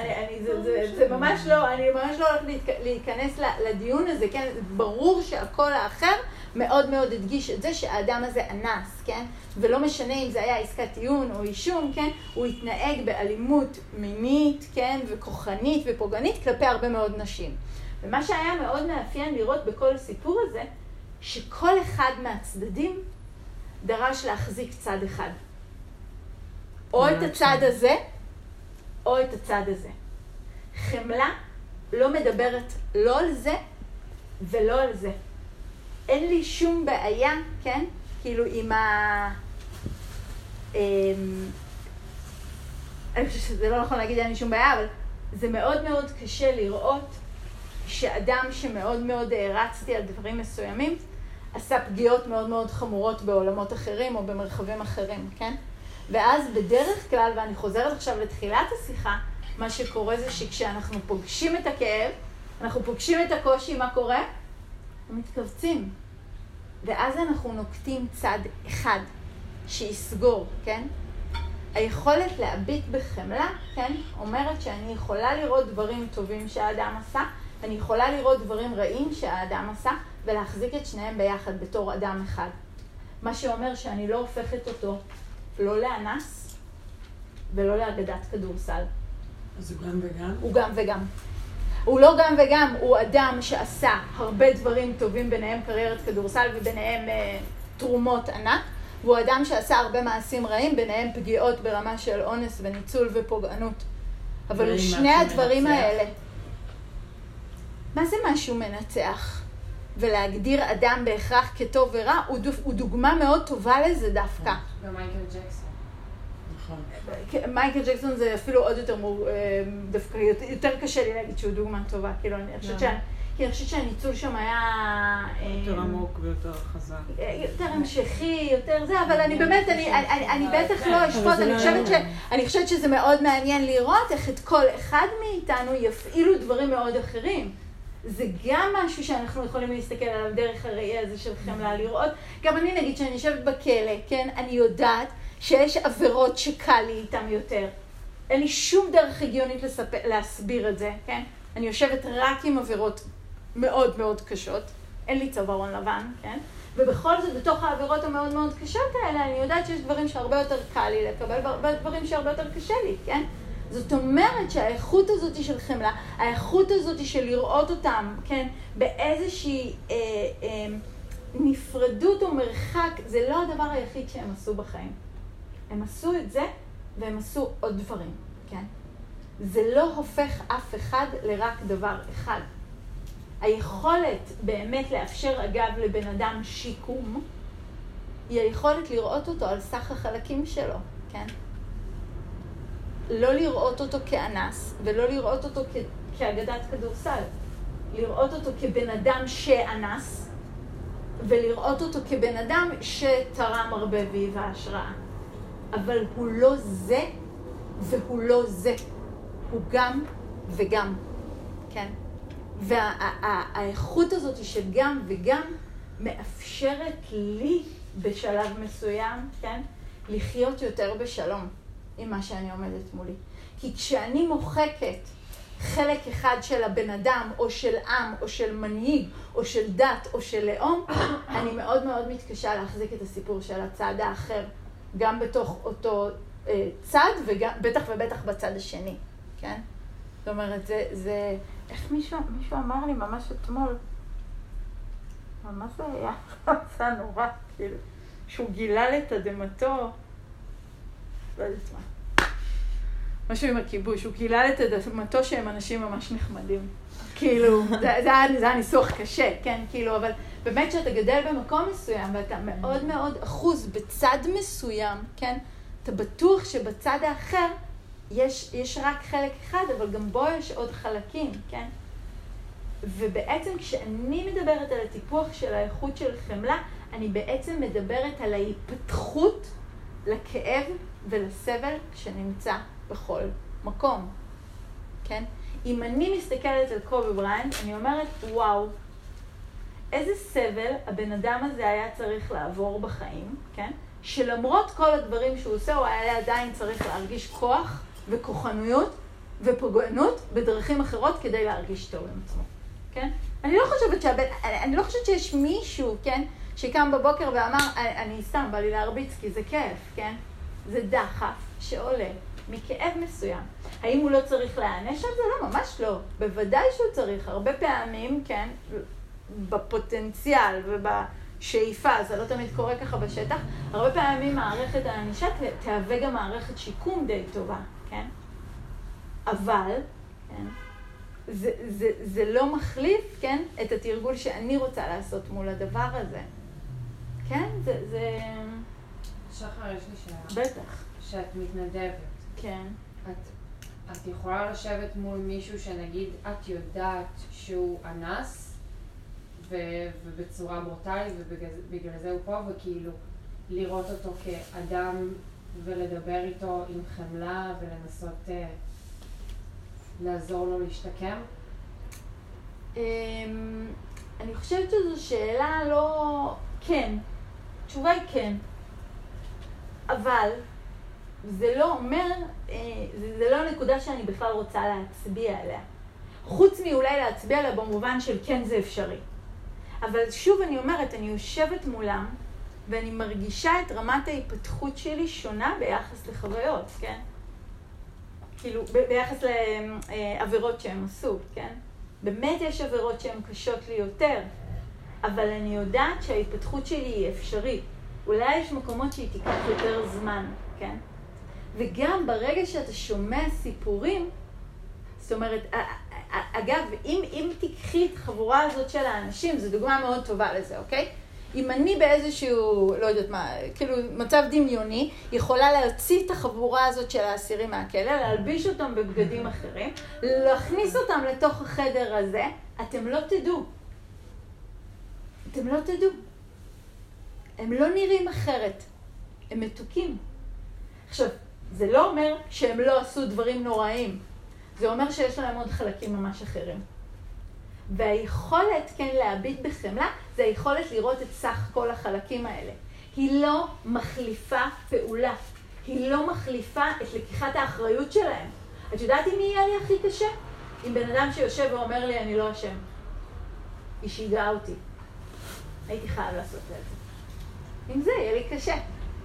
זה. זה, זה ממש לא, אני ממש לא הולכת להיכנס לדיון הזה, כן? ברור שהקול האחר מאוד מאוד הדגיש את זה שהאדם הזה אנס, כן? ולא משנה אם זה היה עסקת טיעון או אישום, כן? הוא התנהג באלימות מינית, כן? וכוחנית ופוגענית כלפי הרבה מאוד נשים. ומה שהיה מאוד מאפיין לראות בכל הסיפור הזה, שכל אחד מהצדדים דרש להחזיק צד אחד. או את הצד הזה, או את הצד הזה. חמלה לא מדברת לא על זה ולא על זה. אין לי שום בעיה, כן? כאילו עם ה... אמ, אני חושבת שזה לא נכון להגיד אין לי שום בעיה, אבל זה מאוד מאוד קשה לראות שאדם שמאוד מאוד הערצתי על דברים מסוימים, עשה פגיעות מאוד מאוד חמורות בעולמות אחרים או במרחבים אחרים, כן? ואז בדרך כלל, ואני חוזרת עכשיו לתחילת השיחה, מה שקורה זה שכשאנחנו פוגשים את הכאב, אנחנו פוגשים את הקושי, מה קורה? אנחנו מתכווצים. ואז אנחנו נוקטים צד אחד שיסגור, כן? היכולת להביט בחמלה, כן, אומרת שאני יכולה לראות דברים טובים שהאדם עשה, אני יכולה לראות דברים רעים שהאדם עשה, ולהחזיק את שניהם ביחד בתור אדם אחד. מה שאומר שאני לא הופכת אותו לא לאנס ולא לאגדת כדורסל. אז הוא גם וגם? הוא גם וגם. הוא לא גם וגם, הוא אדם שעשה הרבה דברים טובים, ביניהם קריירת כדורסל וביניהם אה, תרומות ענק, והוא אדם שעשה הרבה מעשים רעים, ביניהם פגיעות ברמה של אונס וניצול ופוגענות. אבל ואם שני הדברים מנצח? האלה, מה זה משהו מנצח? ולהגדיר אדם בהכרח כטוב ורע, הוא, דו, הוא דוגמה מאוד טובה לזה דווקא. ומייקל ג'קסון. נכון. מייקל ג'קסון זה אפילו עוד יותר מור... אה, דווקא יותר- יותר קשה לי להגיד שהוא דוגמה טובה, כאילו אני חושבת? שה- כי אני חושבת שהניצול שם היה... אה, יותר עמוק ויותר חזק. אה, יותר המשכי, יותר זה, אבל אני באמת, אני, בטח לא אשפוט, לא חושבת, ש, היה. אני חושבת שזה מאוד מעניין לראות איך את כל אחד מאיתנו יפעילו דברים מאוד אחרים. זה גם משהו שאנחנו יכולים להסתכל עליו דרך הראי הזה של חמלה, לראות. גם אני נגיד שאני יושבת בכלא, כן, אני יודעת שיש עבירות שקל לי איתן יותר. אין לי שום דרך הגיונית לספר, להסביר את זה, כן? אני יושבת רק עם עבירות מאוד מאוד קשות, אין לי צווארון לבן, כן? ובכל זאת, בתוך העבירות המאוד מאוד קשות האלה, אני יודעת שיש דברים שהרבה יותר קל לי לקבל, והרבה דברים שהרבה יותר קשה לי, כן? זאת אומרת שהאיכות הזאת של חמלה, האיכות הזאת של לראות אותם, כן, באיזושהי אה, אה, נפרדות או מרחק, זה לא הדבר היחיד שהם עשו בחיים. הם עשו את זה, והם עשו עוד דברים, כן? זה לא הופך אף אחד לרק דבר אחד. היכולת באמת לאפשר, אגב, לבן אדם שיקום, היא היכולת לראות אותו על סך החלקים שלו, כן? לא לראות אותו כאנס, ולא לראות אותו כ- כאגדת כדורסל. לראות אותו כבן אדם שאנס, ולראות אותו כבן אדם שתרם הרבה והיווה השראה. אבל הוא לא זה, והוא לא זה. הוא גם וגם, כן? והאיכות הזאת של גם וגם מאפשרת לי בשלב מסוים, כן? לחיות יותר בשלום עם מה שאני עומדת מולי. כי כשאני מוחקת חלק אחד של הבן אדם, או של עם, או של מנהיג, או של דת, או של לאום, אני מאוד מאוד מתקשה להחזיק את הסיפור של הצד האחר, גם בתוך אותו אה, צד, ובטח ובטח בצד השני, כן? זאת אומרת, זה, זה, איך מישהו, מישהו אמר לי ממש אתמול, מה זה היה? היה נורא, כאילו, שהוא גילה לתדהמתו, לא. משהו עם הכיבוש, הוא גילה לתדהמתו שהם אנשים ממש נחמדים. כאילו, זה, זה, היה, זה היה ניסוח קשה, כן, כאילו, אבל באמת שאתה גדל במקום מסוים ואתה מאוד מאוד אחוז בצד מסוים, כן, אתה בטוח שבצד האחר יש, יש רק חלק אחד, אבל גם בו יש עוד חלקים, כן? ובעצם כשאני מדברת על הטיפוח של האיכות של חמלה, אני בעצם מדברת על ההיפתחות לכאב ולסבל שנמצא בכל מקום, כן? אם אני מסתכלת על קובי בריינט, אני אומרת, וואו, איזה סבל הבן אדם הזה היה צריך לעבור בחיים, כן? שלמרות כל הדברים שהוא עושה, הוא היה עדיין צריך להרגיש כוח וכוחנויות ופוגענות בדרכים אחרות כדי להרגיש טוב עם עצמו, כן? אני לא חושבת שהבן, אני, לא חושבת שיש מישהו, כן, שקם בבוקר ואמר, אני סתם, בא לי להרביץ כי זה כיף, כן? זה דחף שעולה מכאב מסוים. האם הוא לא צריך להיענש על זה? לא, ממש לא. בוודאי שהוא צריך. הרבה פעמים, כן, בפוטנציאל ובשאיפה, זה לא תמיד קורה ככה בשטח, הרבה פעמים מערכת הענישה תהווה גם מערכת שיקום די טובה, כן? אבל, כן, זה, זה, זה לא מחליף, כן, את התרגול שאני רוצה לעשות מול הדבר הזה. כן? זה, זה... שחר, יש לי שאלה. בטח. שאת מתנדבת, כן. את, את יכולה לשבת מול מישהו שנגיד את יודעת שהוא אנס, ו, ובצורה ברוטלית, ובגלל זה הוא פה, וכאילו לראות אותו כאדם ולדבר איתו עם חמלה ולנסות אה, לעזור לו להשתקם? אמ, אני חושבת שזו שאלה לא... כן. התשובה היא כן. אבל זה לא אומר, אה, זה, לא הנקודה שאני בכלל רוצה להצביע עליה. חוץ מאולי להצביע עליה במובן של כן זה אפשרי. אבל שוב אני אומרת, אני יושבת מולם ואני מרגישה את רמת ההתפתחות שלי שונה ביחס לחוויות, כן? כאילו, ב- ביחס לעבירות שהם עשו, כן? באמת יש עבירות שהן קשות לי יותר, אבל אני יודעת שההתפתחות שלי היא אפשרית. אולי יש מקומות שהיא תיקח יותר זמן, כן? וגם ברגע שאתה שומע סיפורים, זאת אומרת, אגב, אם, אם תיקחי את החבורה הזאת של האנשים, זו דוגמה מאוד טובה לזה, אוקיי? אם אני באיזשהו, לא יודעת מה, כאילו מצב דמיוני, יכולה להוציא את החבורה הזאת של האסירים מהכלא, להלביש אותם בבגדים אחרים, להכניס אותם לתוך החדר הזה, אתם לא תדעו. אתם לא תדעו. הם לא נראים אחרת, הם מתוקים. עכשיו, זה לא אומר שהם לא עשו דברים נוראים, זה אומר שיש להם עוד חלקים ממש אחרים. והיכולת, כן, להביט בחמלה, זה היכולת לראות את סך כל החלקים האלה. היא לא מחליפה פעולה, היא לא מחליפה את לקיחת האחריות שלהם. את יודעת מי יהיה לי הכי קשה? עם בן אדם שיושב ואומר לי, אני לא אשם. היא שיגעה אותי. הייתי חייב לעשות את זה. עם זה יהיה לי קשה,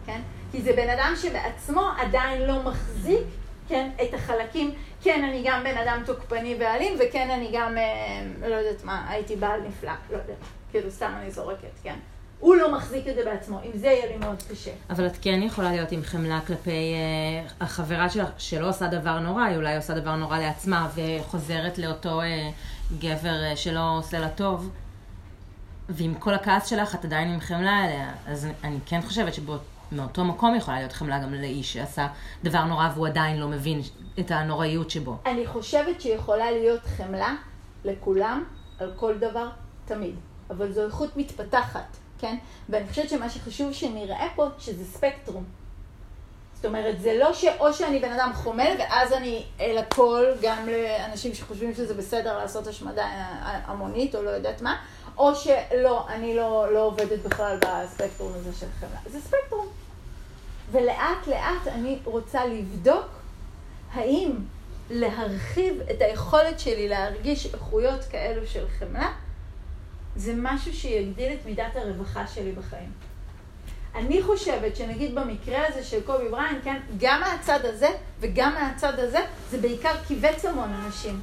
כן? כי זה בן אדם שבעצמו עדיין לא מחזיק, כן, את החלקים, כן, אני גם בן אדם תוקפני ואלים, וכן, אני גם, אה, לא יודעת מה, הייתי בעל נפלא, לא יודעת, כאילו סתם אני זורקת, כן. הוא לא מחזיק את זה בעצמו, עם זה יהיה לי מאוד קשה. אבל את כן יכולה להיות עם חמלה כלפי אה, החברה שלך, שלא עושה דבר נורא, היא אולי עושה דבר נורא לעצמה, וחוזרת לאותו אה, גבר אה, שלא עושה לה טוב. ועם כל הכעס שלך, את עדיין עם חמלה אליה. אז אני- כן חושבת שמאותו מקום יכולה להיות חמלה גם לאיש שעשה דבר נורא והוא עדיין לא מבין את הנוראיות שבו. אני חושבת שיכולה להיות חמלה לכולם, על כל דבר, תמיד. אבל זו איכות מתפתחת, כן? ואני חושבת שמה שחשוב שנראה פה, שזה ספקטרום. זאת אומרת, זה לא שאו שאני בן אדם חומל, ואז אני אל הכל, גם לאנשים שחושבים שזה בסדר לעשות השמדה המונית, או לא יודעת מה, או שלא, אני לא, לא עובדת בכלל בספקטרום הזה של חמלה. זה ספקטרום. ולאט לאט אני רוצה לבדוק האם להרחיב את היכולת שלי להרגיש איכויות כאלו של חמלה, זה משהו שיגדיל את מידת הרווחה שלי בחיים. אני חושבת שנגיד במקרה הזה של קובי בריין, כן, גם מהצד הזה וגם מהצד הזה, זה בעיקר כיווץ המון אנשים.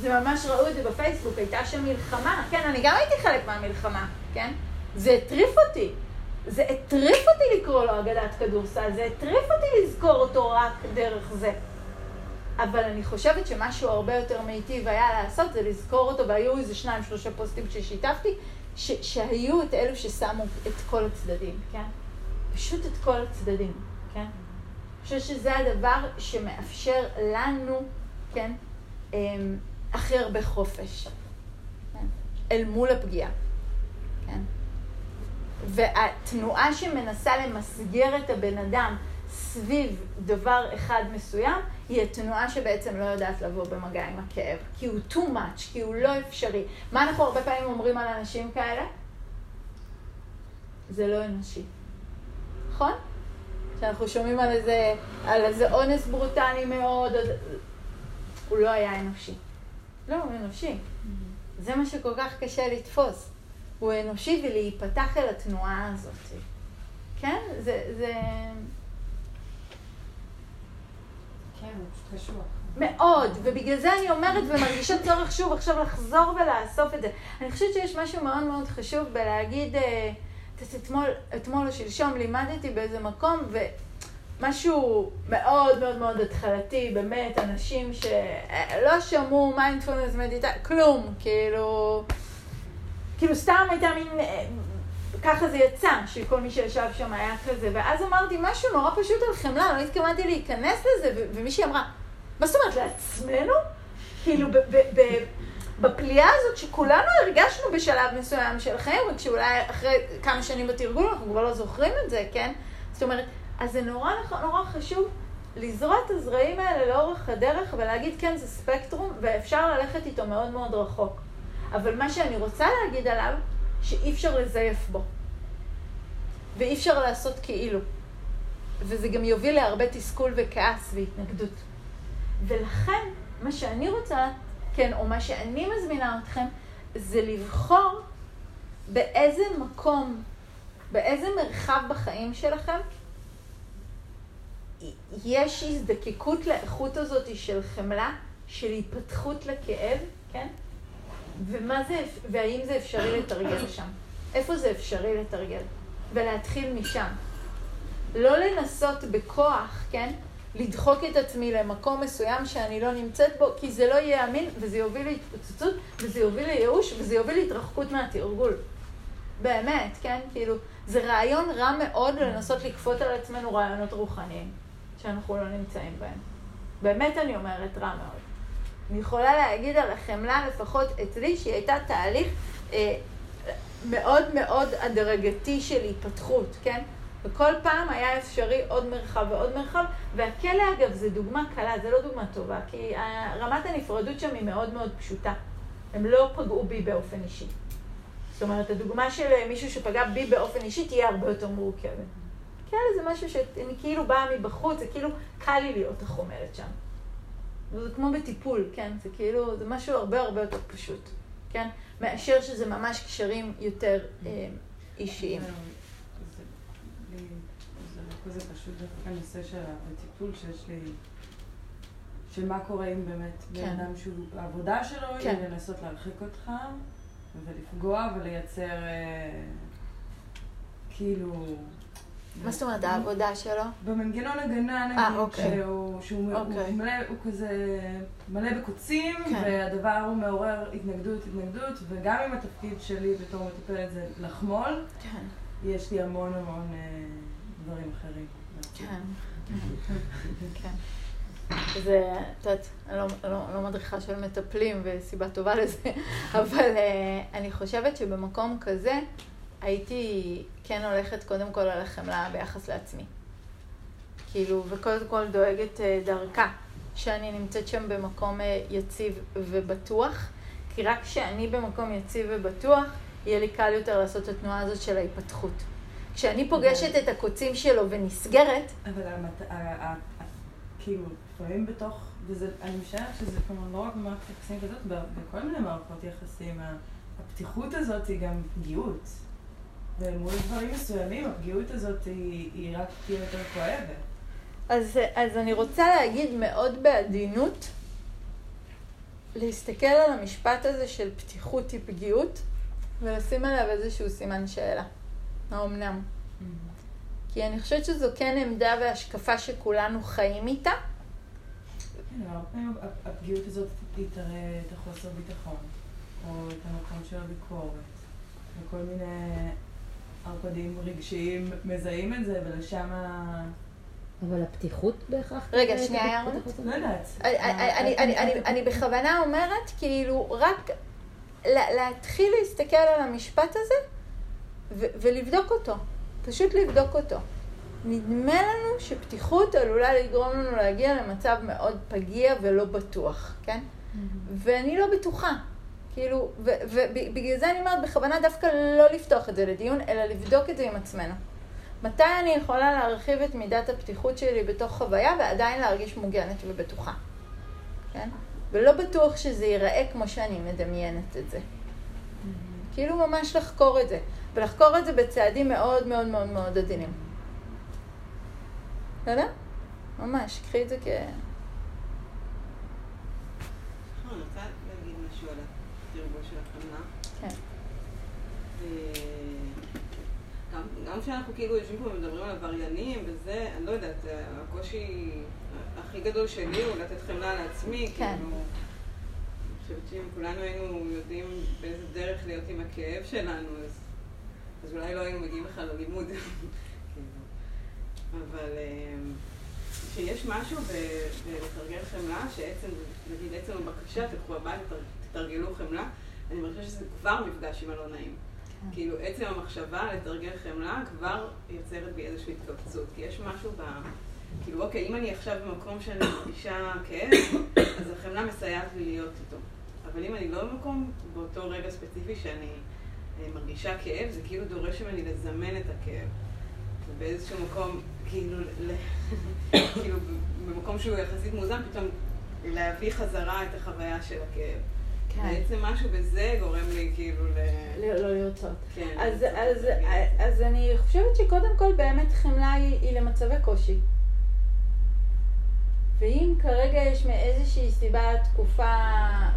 זה ממש ראו את זה בפייסבוק, הייתה שם מלחמה, כן, אני גם הייתי חלק מהמלחמה, כן? זה הטריף אותי. זה הטריף אותי לקרוא לו אגדת כדורסל, זה הטריף אותי לזכור אותו רק דרך זה. אבל אני חושבת שמשהו הרבה יותר מיטיב היה לעשות זה לזכור אותו, והיו איזה שניים, שלושה פוסטים ששיתפתי, ש- שהיו את אלו ששמו את כל הצדדים, כן? פשוט את כל הצדדים, כן? אני חושבת שזה הדבר שמאפשר לנו, כן, אמ, הכי הרבה חופש, כן? אל מול הפגיעה, כן? והתנועה שמנסה למסגר את הבן אדם סביב דבר אחד מסוים, היא התנועה שבעצם לא יודעת לבוא במגע עם הכאב. כי הוא too much, כי הוא לא אפשרי. מה אנחנו הרבה פעמים אומרים על אנשים כאלה? זה לא אנושי. נכון? שאנחנו שומעים על איזה, על איזה אונס ברוטלי מאוד. הוא לא היה אנושי. לא, הוא אנושי. זה מה שכל כך קשה לתפוס. הוא אנושי ולהיפתח אל התנועה הזאת. כן? זה... זה... כן, קשוח. מאוד, ובגלל זה אני אומרת ומרגישה צורך שוב עכשיו לחזור ולאסוף את זה. אני חושבת שיש משהו מאוד מאוד חשוב בלהגיד, אה, את אתמול, אתמול או שלשום לימדתי באיזה מקום, ומשהו מאוד מאוד מאוד התחלתי, באמת, אנשים שלא שמעו מיינדפולנס מדיטציה, כלום, כאילו, כאילו סתם הייתה מין, אה, ככה זה יצא, שכל מי שישב שם היה כזה, ואז אמרתי משהו נורא פשוט על חמלה, לא התכוונתי להיכנס לזה, ומישהי אמרה, מה זאת אומרת, לעצמנו? כאילו, ב- ב- ב- בפליאה הזאת שכולנו הרגשנו בשלב מסוים של החיים, רק שאולי אחרי כמה שנים בתרגול אנחנו כבר לא זוכרים את זה, כן? זאת אומרת, אז זה נורא נורא חשוב לזרוע את הזרעים האלה לאורך הדרך ולהגיד, כן, זה ספקטרום, ואפשר ללכת איתו מאוד מאוד רחוק. אבל מה שאני רוצה להגיד עליו, שאי אפשר לזייף בו. ואי אפשר לעשות כאילו. וזה גם יוביל להרבה תסכול וכעס והתנגדות. ולכן, מה שאני רוצה, כן, או מה שאני מזמינה אתכם, זה לבחור באיזה מקום, באיזה מרחב בחיים שלכם יש הזדקקות לאיכות הזאת של חמלה, של היפתחות לכאב, כן? ומה זה, והאם זה אפשרי לתרגל שם? איפה זה אפשרי לתרגל? ולהתחיל משם. לא לנסות בכוח, כן? לדחוק את עצמי למקום מסוים שאני לא נמצאת בו, כי זה לא יהיה אמין, וזה יוביל להתפוצצות, וזה יוביל לייאוש, וזה יוביל להתרחקות מהתרגול. באמת, כן? כאילו, זה רעיון רע מאוד לנסות לכפות על עצמנו רעיונות רוחניים, שאנחנו לא נמצאים בהם. באמת אני אומרת, רע מאוד. אני יכולה להגיד על החמלה, לפחות אצלי, שהיא הייתה תהליך אה, מאוד מאוד הדרגתי של היפתחות, כן? וכל פעם היה אפשרי עוד מרחב ועוד מרחב, והכלא אגב זה דוגמה קלה, זה לא דוגמה טובה, כי רמת הנפרדות שם היא מאוד מאוד פשוטה. הם לא פגעו בי באופן אישי. זאת אומרת, הדוגמה של מישהו שפגע בי באופן אישי תהיה הרבה יותר מורכבת. כלא זה משהו שאני כאילו באה מבחוץ, זה כאילו קל לי להיות החומלת שם. זה כמו בטיפול, כן? זה כאילו, זה משהו הרבה הרבה יותר פשוט, כן? מאשר שזה ממש קשרים יותר אה, אישיים. זה לא כזה פשוט דווקא הנושא של הטיפול שיש לי, של מה קורה אם באמת בן כן. אדם שהוא, העבודה שלו כן. היא לנסות להרחיק אותך ולפגוע ולייצר אה, כאילו... מה זאת אומרת העבודה שלו? במנגנון הגנה נגיד, אה, אוקיי. שהוא, שהוא אוקיי. מלא, הוא כזה מלא בקוצים, כן. והדבר הוא מעורר התנגדות, התנגדות, וגם אם התפקיד שלי בתור מטפלת זה לחמול, כן, יש לי המון המון אה, דברים אחרים. כן, כן. זה, את יודעת, אני לא, לא, לא מדריכה של מטפלים וסיבה טובה לזה, אבל אה, אני חושבת שבמקום כזה הייתי כן הולכת קודם כל על החמלה ביחס לעצמי. כאילו, וקודם כל דואגת אה, דרכה, שאני נמצאת שם במקום אה, יציב ובטוח, כי רק כשאני במקום יציב ובטוח, יהיה לי קל יותר לעשות את התנועה הזאת של ההיפתחות. כשאני פוגשת את הקוצים שלו ונסגרת, אבל המת... כאילו, לפעמים בתוך, וזה, אני משערת שזה כלומר לא רק במערכת יחסים כזאת, בכל מיני מערכות יחסים, הפתיחות הזאת היא גם פגיעות. ומול דברים מסוימים, הפגיעות הזאת היא, היא רק תהיה יותר כואבת. אז, אז אני רוצה להגיד מאוד בעדינות, להסתכל על המשפט הזה של פתיחות היא פגיעות, ולשים עליו איזשהו סימן שאלה. האומנם? כי אני חושבת שזו כן עמדה והשקפה שכולנו חיים איתה. כן, הרבה פעמים הפגיעות הזאת היא תראה את החוסר ביטחון, או את המקום של הביקורת, וכל מיני ערפדים רגשיים מזהים את זה, ולשם ה... אבל הפתיחות בהכרח... רגע, שנייה, ירון. לא יודעת. אני, אני, אני, אני, אני בכוונה אומרת, כאילו, רק לה- להתחיל להסתכל על המשפט הזה ולבדוק אותו. פשוט לבדוק אותו. נדמה לנו שפתיחות עלולה לגרום לנו להגיע למצב מאוד פגיע ולא בטוח, כן? ואני לא בטוחה. כאילו, ובגלל זה אני אומרת, בכוונה דווקא לא לפתוח את זה לדיון, אלא לבדוק את זה עם עצמנו. מתי אני יכולה להרחיב את מידת הפתיחות שלי בתוך חוויה ועדיין להרגיש מוגנת ובטוחה, כן? ולא בטוח שזה ייראה כמו שאני מדמיינת את זה. כאילו ממש לחקור את זה, ולחקור את זה בצעדים מאוד מאוד מאוד מאוד עדינים. בסדר? ממש, קחי את זה כ... נכון, אני רוצה להגיד משהו על התרגול של החמלה. כן. אה, גם, כשאנחנו כאילו יושבים פה ומדברים על עבריינים וזה, אני לא יודעת, הקושי הכי גדול שלי הוא לתת חמלה לעצמי, כן. כאילו, אני חושבת שאם כולנו היינו יודעים באיזה דרך להיות עם הכאב שלנו, אז, אז אולי לא היינו מגיעים בכלל ללימוד. כאילו. אבל אה, שיש משהו בלתרגל חמלה, שעצם, נגיד עצם הבקשה, תלכו הביתה, תר- תתרגלו חמלה, אני מרגישה שזה כבר מפגש עם הלא נעים. כאילו, עצם המחשבה לתרגל חמלה כבר יוצרת בי איזושהי התכווצות. כי יש משהו ב... כאילו, אוקיי, אם אני עכשיו במקום שאני מרגישה כאב, אז החמלה מסייעת לי להיות איתו. אבל אם אני לא במקום, באותו רגע ספציפי שאני אה, מרגישה כאב, זה כאילו דורש ממני לזמן את הכאב. ובאיזשהו מקום, כאילו. כאילו, במקום שהוא יחסית מאוזן, פתאום להביא חזרה את החוויה של הכאב. כן. בעצם משהו בזה גורם לי כאילו ל... לא לא לרצות. כן. אז, לרצות אז, להגיד. אז אני חושבת שקודם כל באמת חמלה היא, היא למצבי קושי. ואם כרגע יש מאיזושהי סיבה, תקופה,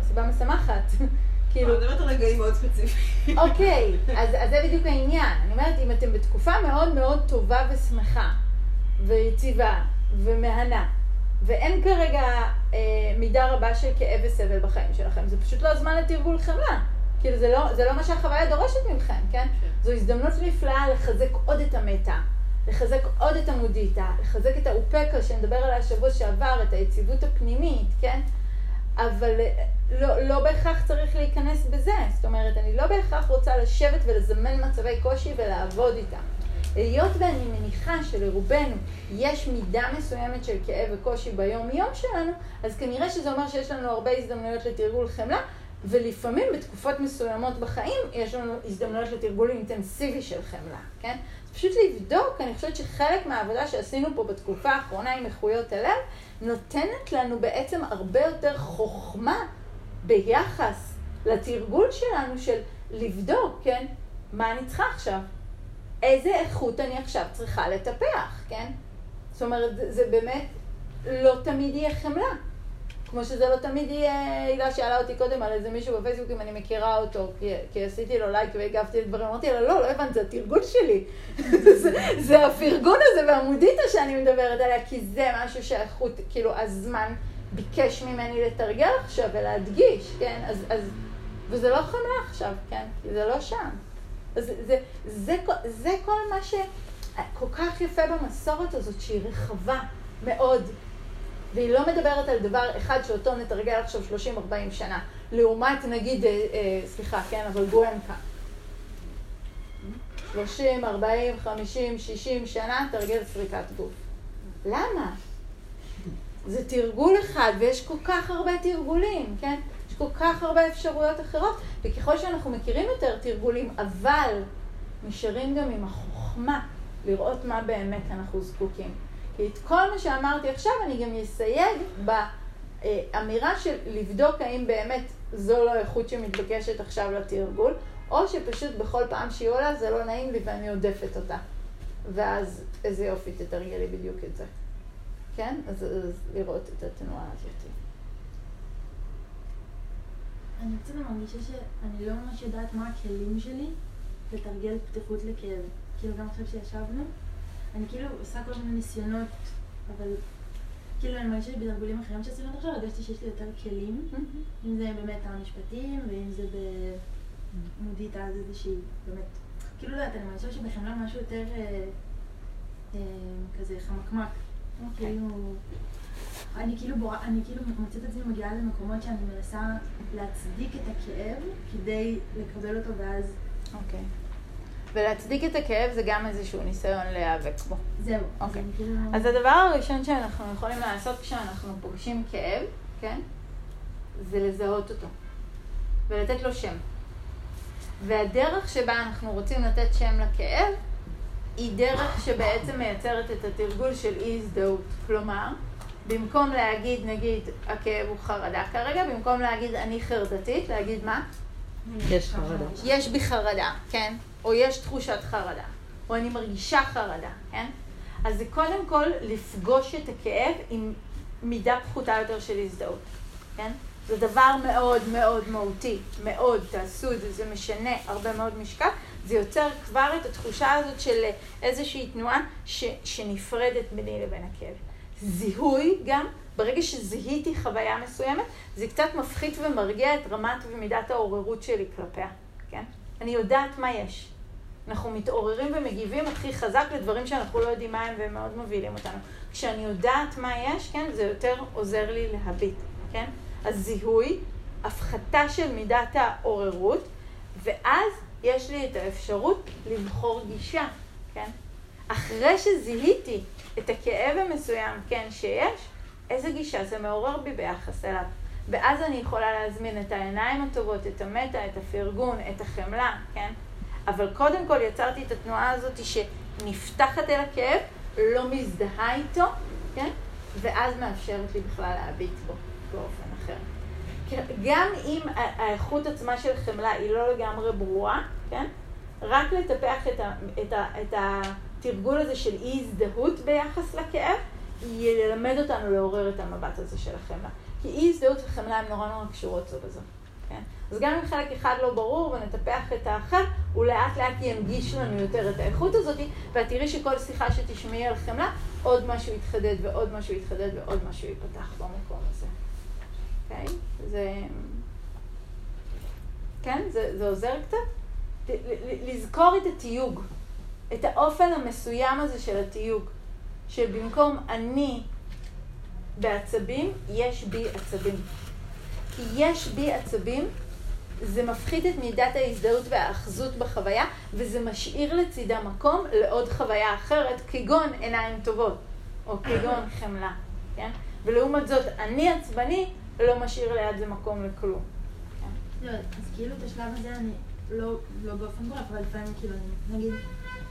סיבה משמחת, כאילו, אני מדברת על רגעים מאוד ספציפיים. אוקיי, אז, אז זה בדיוק העניין. אני אומרת, אם אתם בתקופה מאוד מאוד טובה ושמחה, ויציבה, ומהנה, ואין כרגע אה, מידה רבה של כאב וסבל בחיים שלכם, זה פשוט לא הזמן לתרגול חמלה. כאילו, זה לא, זה לא מה שהחוויה דורשת מכם, כן? זו הזדמנות נפלאה לחזק עוד את המטה, לחזק עוד את המודיטה, לחזק את האופקה שנדבר עליה שבוע שעבר, את היציבות הפנימית, כן? אבל אה, לא, לא בהכרח צריך להיכנס בזה. זאת אומרת, אני לא בהכרח רוצה לשבת ולזמן מצבי קושי ולעבוד איתם. היות ואני מניחה שלרובנו יש מידה מסוימת של כאב וקושי ביום-יום שלנו, אז כנראה שזה אומר שיש לנו הרבה הזדמנויות לתרגול חמלה, ולפעמים בתקופות מסוימות בחיים יש לנו הזדמנויות לתרגול אינטנסיבי של חמלה, כן? אז פשוט לבדוק, אני חושבת שחלק מהעבודה שעשינו פה בתקופה האחרונה עם איכויות הלב, נותנת לנו בעצם הרבה יותר חוכמה ביחס לתרגול שלנו של לבדוק, כן? מה אני צריכה עכשיו? איזה איכות אני עכשיו צריכה לטפח, כן? זאת אומרת, זה, באמת לא תמיד יהיה חמלה. כמו שזה לא תמיד יהיה, הילה שאלה אותי קודם על איזה מישהו בפייסבוק אם אני מכירה אותו, כי, כי עשיתי לו לייק והגבתי לדברים, אמרתי לה, לא, לא הבנת, זה התרגול שלי. זה, זה הפרגון הזה והמודיטה שאני מדברת עליה, כי זה משהו שהאיכות, כאילו, הזמן ביקש ממני לתרגל עכשיו ולהדגיש, כן? אז, אז, וזה לא חמלה עכשיו, כן? כי זה לא שם. זה, זה, זה, זה כל מה שכל כך יפה במסורת הזאת, שהיא רחבה מאוד. והיא לא מדברת על דבר אחד שאותו נתרגל עכשיו 30-40 שנה, לעומת נגיד, אה, אה, סליחה, כן, אבל גואנקה. 30, 40, 50, 60 שנה תרגל סריקת גוף. למה? זה תרגול אחד, ויש כל כך הרבה תרגולים, כן? כל כך הרבה אפשרויות אחרות, וככל שאנחנו מכירים יותר תרגולים, אבל נשארים גם עם החוכמה לראות מה באמת אנחנו זקוקים. כי את כל מה שאמרתי עכשיו אני גם אסייג באמירה של לבדוק האם באמת זו לא איכות שמתבקשת עכשיו לתרגול, או שפשוט בכל פעם שהיא עולה זה לא נעים לי ואני עודפת אותה. ואז איזה יופי תתרגלי בדיוק את זה. כן? אז, אז לראות את התנועה הזאת. אני קצת מרגישה שאני לא ממש יודעת מה הכלים שלי לתרגל פתיחות לכאב. כאילו גם עכשיו שישבנו, אני כאילו עושה כל מיני ניסיונות, אבל כאילו אני מרגישה שבתרגולים אחרים שעשינו עד עכשיו, הרגשתי שיש לי יותר כלים, אם זה באמת המשפטים, ואם זה במודיטה, אז איזושהי, באמת, כאילו לא יודעת, אני מרגישה שבחמלה משהו יותר אה, אה, כזה חמקמק. כאילו, אני כאילו בורא, אני כאילו מוצאת את עצמי מגיעה למקומות שאני מנסה להצדיק את הכאב כדי לקבל אותו ואז אוקיי. ולהצדיק את הכאב זה גם איזשהו ניסיון להיאבק בו. זהו. אוקיי. זה כאילו- אז הדבר הראשון שאנחנו יכולים לעשות כשאנחנו פוגשים כאב, כן? זה לזהות אותו. ולתת לו שם. והדרך שבה אנחנו רוצים לתת שם לכאב, היא דרך שבעצם מייצרת את התרגול של אי הזדהות. כלומר, במקום להגיד, נגיד, הכאב הוא חרדה כרגע, במקום להגיד אני חרדתית, להגיד מה? יש חרדה. יש בי חרדה, כן? או יש תחושת חרדה, או אני מרגישה חרדה, כן? אז זה קודם כל לפגוש את הכאב עם מידה פחותה יותר של הזדהות, כן? זה דבר מאוד מאוד מהותי, מאוד, תעשו את זה, זה משנה הרבה מאוד משקל, זה יוצר כבר את התחושה הזאת של איזושהי תנועה ש, שנפרדת ביני לבין הכאב. זיהוי גם, ברגע שזיהיתי חוויה מסוימת, זה קצת מפחית ומרגיע את רמת ומידת העוררות שלי כלפיה, כן? אני יודעת מה יש. אנחנו מתעוררים ומגיבים הכי חזק לדברים שאנחנו לא יודעים מה הם והם מאוד מובילים אותנו. כשאני יודעת מה יש, כן, זה יותר עוזר לי להביט, כן? אז זיהוי, הפחתה של מידת העוררות, ואז יש לי את האפשרות לבחור גישה, כן? אחרי שזיהיתי את הכאב המסוים, כן, שיש, איזה גישה זה מעורר בי ביחס אליו. ואז אני יכולה להזמין את העיניים הטובות, את המטה, את הפרגון, את החמלה, כן? אבל קודם כל יצרתי את התנועה הזאת שנפתחת אל הכאב, לא מזדהה איתו, כן? ואז מאפשרת לי בכלל להביט בו באופן אחר. גם אם האיכות עצמה של חמלה היא לא לגמרי ברורה, כן? רק לטפח את, ה, את, ה, את התרגול הזה של אי הזדהות ביחס לכאב, ילמד אותנו לעורר את המבט הזה של החמלה. כי אי הזדהות וחמלה הן נורא נורא קשורות זו בזו. כן? אז גם אם חלק אחד לא ברור ונטפח את האחר, הוא לאט לאט ינגיש לנו יותר את האיכות הזאת, ואת תראי שכל שיחה שתשמעי על חמלה, עוד משהו יתחדד ועוד משהו יתחדד ועוד משהו ייפתח במקום הזה. אוקיי? זה... כן? זה, זה עוזר קצת? לזכור את התיוג, את האופן המסוים הזה של התיוג, שבמקום אני בעצבים, יש בי עצבים. כי יש בי עצבים, זה מפחית את מידת ההזדהות והאחזות בחוויה, וזה משאיר לצידה מקום לעוד חוויה אחרת, כגון עיניים טובות, או כגון חמלה, כן? ולעומת זאת, אני עצבני, לא משאיר ליד זה מקום לכלום. לא, אז כאילו את השלב הזה אני לא, לא באופן גורף, אבל לפעמים כאילו אני, נגיד,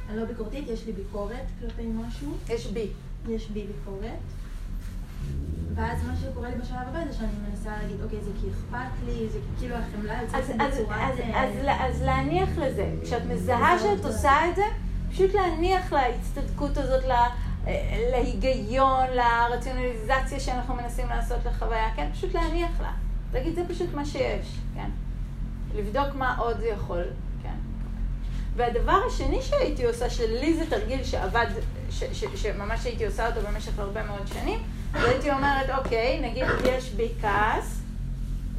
אני לא ביקורתית, יש לי ביקורת כלפי משהו. יש בי. יש בי ביקורת. ואז מה שקורה לי בשלב הבא זה שאני מנסה להגיד, אוקיי, זה כי אכפת לי, זה כאילו החמלה יוצאת בצורת... אז, אז, אז, אז להניח לזה. כשאת מזהה שאת עושה את זה, פשוט להניח להצטדקות הזאת, לה, להיגיון, לרציונליזציה שאנחנו מנסים לעשות לחוויה, כן? פשוט להניח לה. להגיד, זה פשוט מה שיש, כן? לבדוק מה עוד זה יכול? והדבר השני שהייתי עושה, שלי זה תרגיל שעבד, ש, ש, שממש הייתי עושה אותו במשך הרבה מאוד שנים, והייתי אומרת, אוקיי, נגיד יש בי כעס,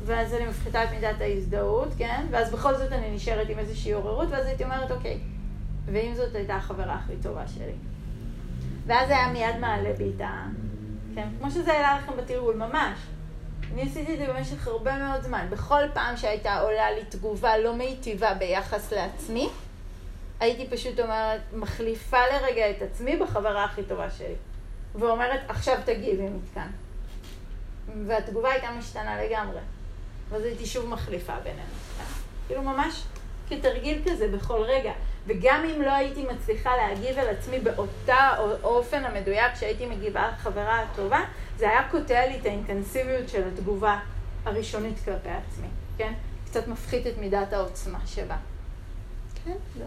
ואז אני מפחיתה את מידת ההזדהות, כן? ואז בכל זאת אני נשארת עם איזושהי עוררות, ואז הייתי אומרת, אוקיי, ואם זאת הייתה החברה הכי טובה שלי. ואז היה מיד מעלה בי את ה... כן? כמו שזה העלה לכם בתרגול, ממש. אני עשיתי את זה במשך הרבה מאוד זמן. בכל פעם שהייתה עולה לי תגובה לא מיטיבה ביחס לעצמי, הייתי פשוט אומרת, מחליפה לרגע את עצמי בחברה הכי טובה שלי. ואומרת, עכשיו תגיבי מכאן. והתגובה הייתה משתנה לגמרי. ואז הייתי שוב מחליפה בינינו. כאילו ממש כתרגיל כזה בכל רגע. וגם אם לא הייתי מצליחה להגיב על עצמי באותה אופן המדויק שהייתי מגיבה לחברה הטובה, זה היה קוטע לי את האינטנסיביות של התגובה הראשונית כלפי עצמי, כן? קצת מפחית את מידת העוצמה שבה. כן? זה...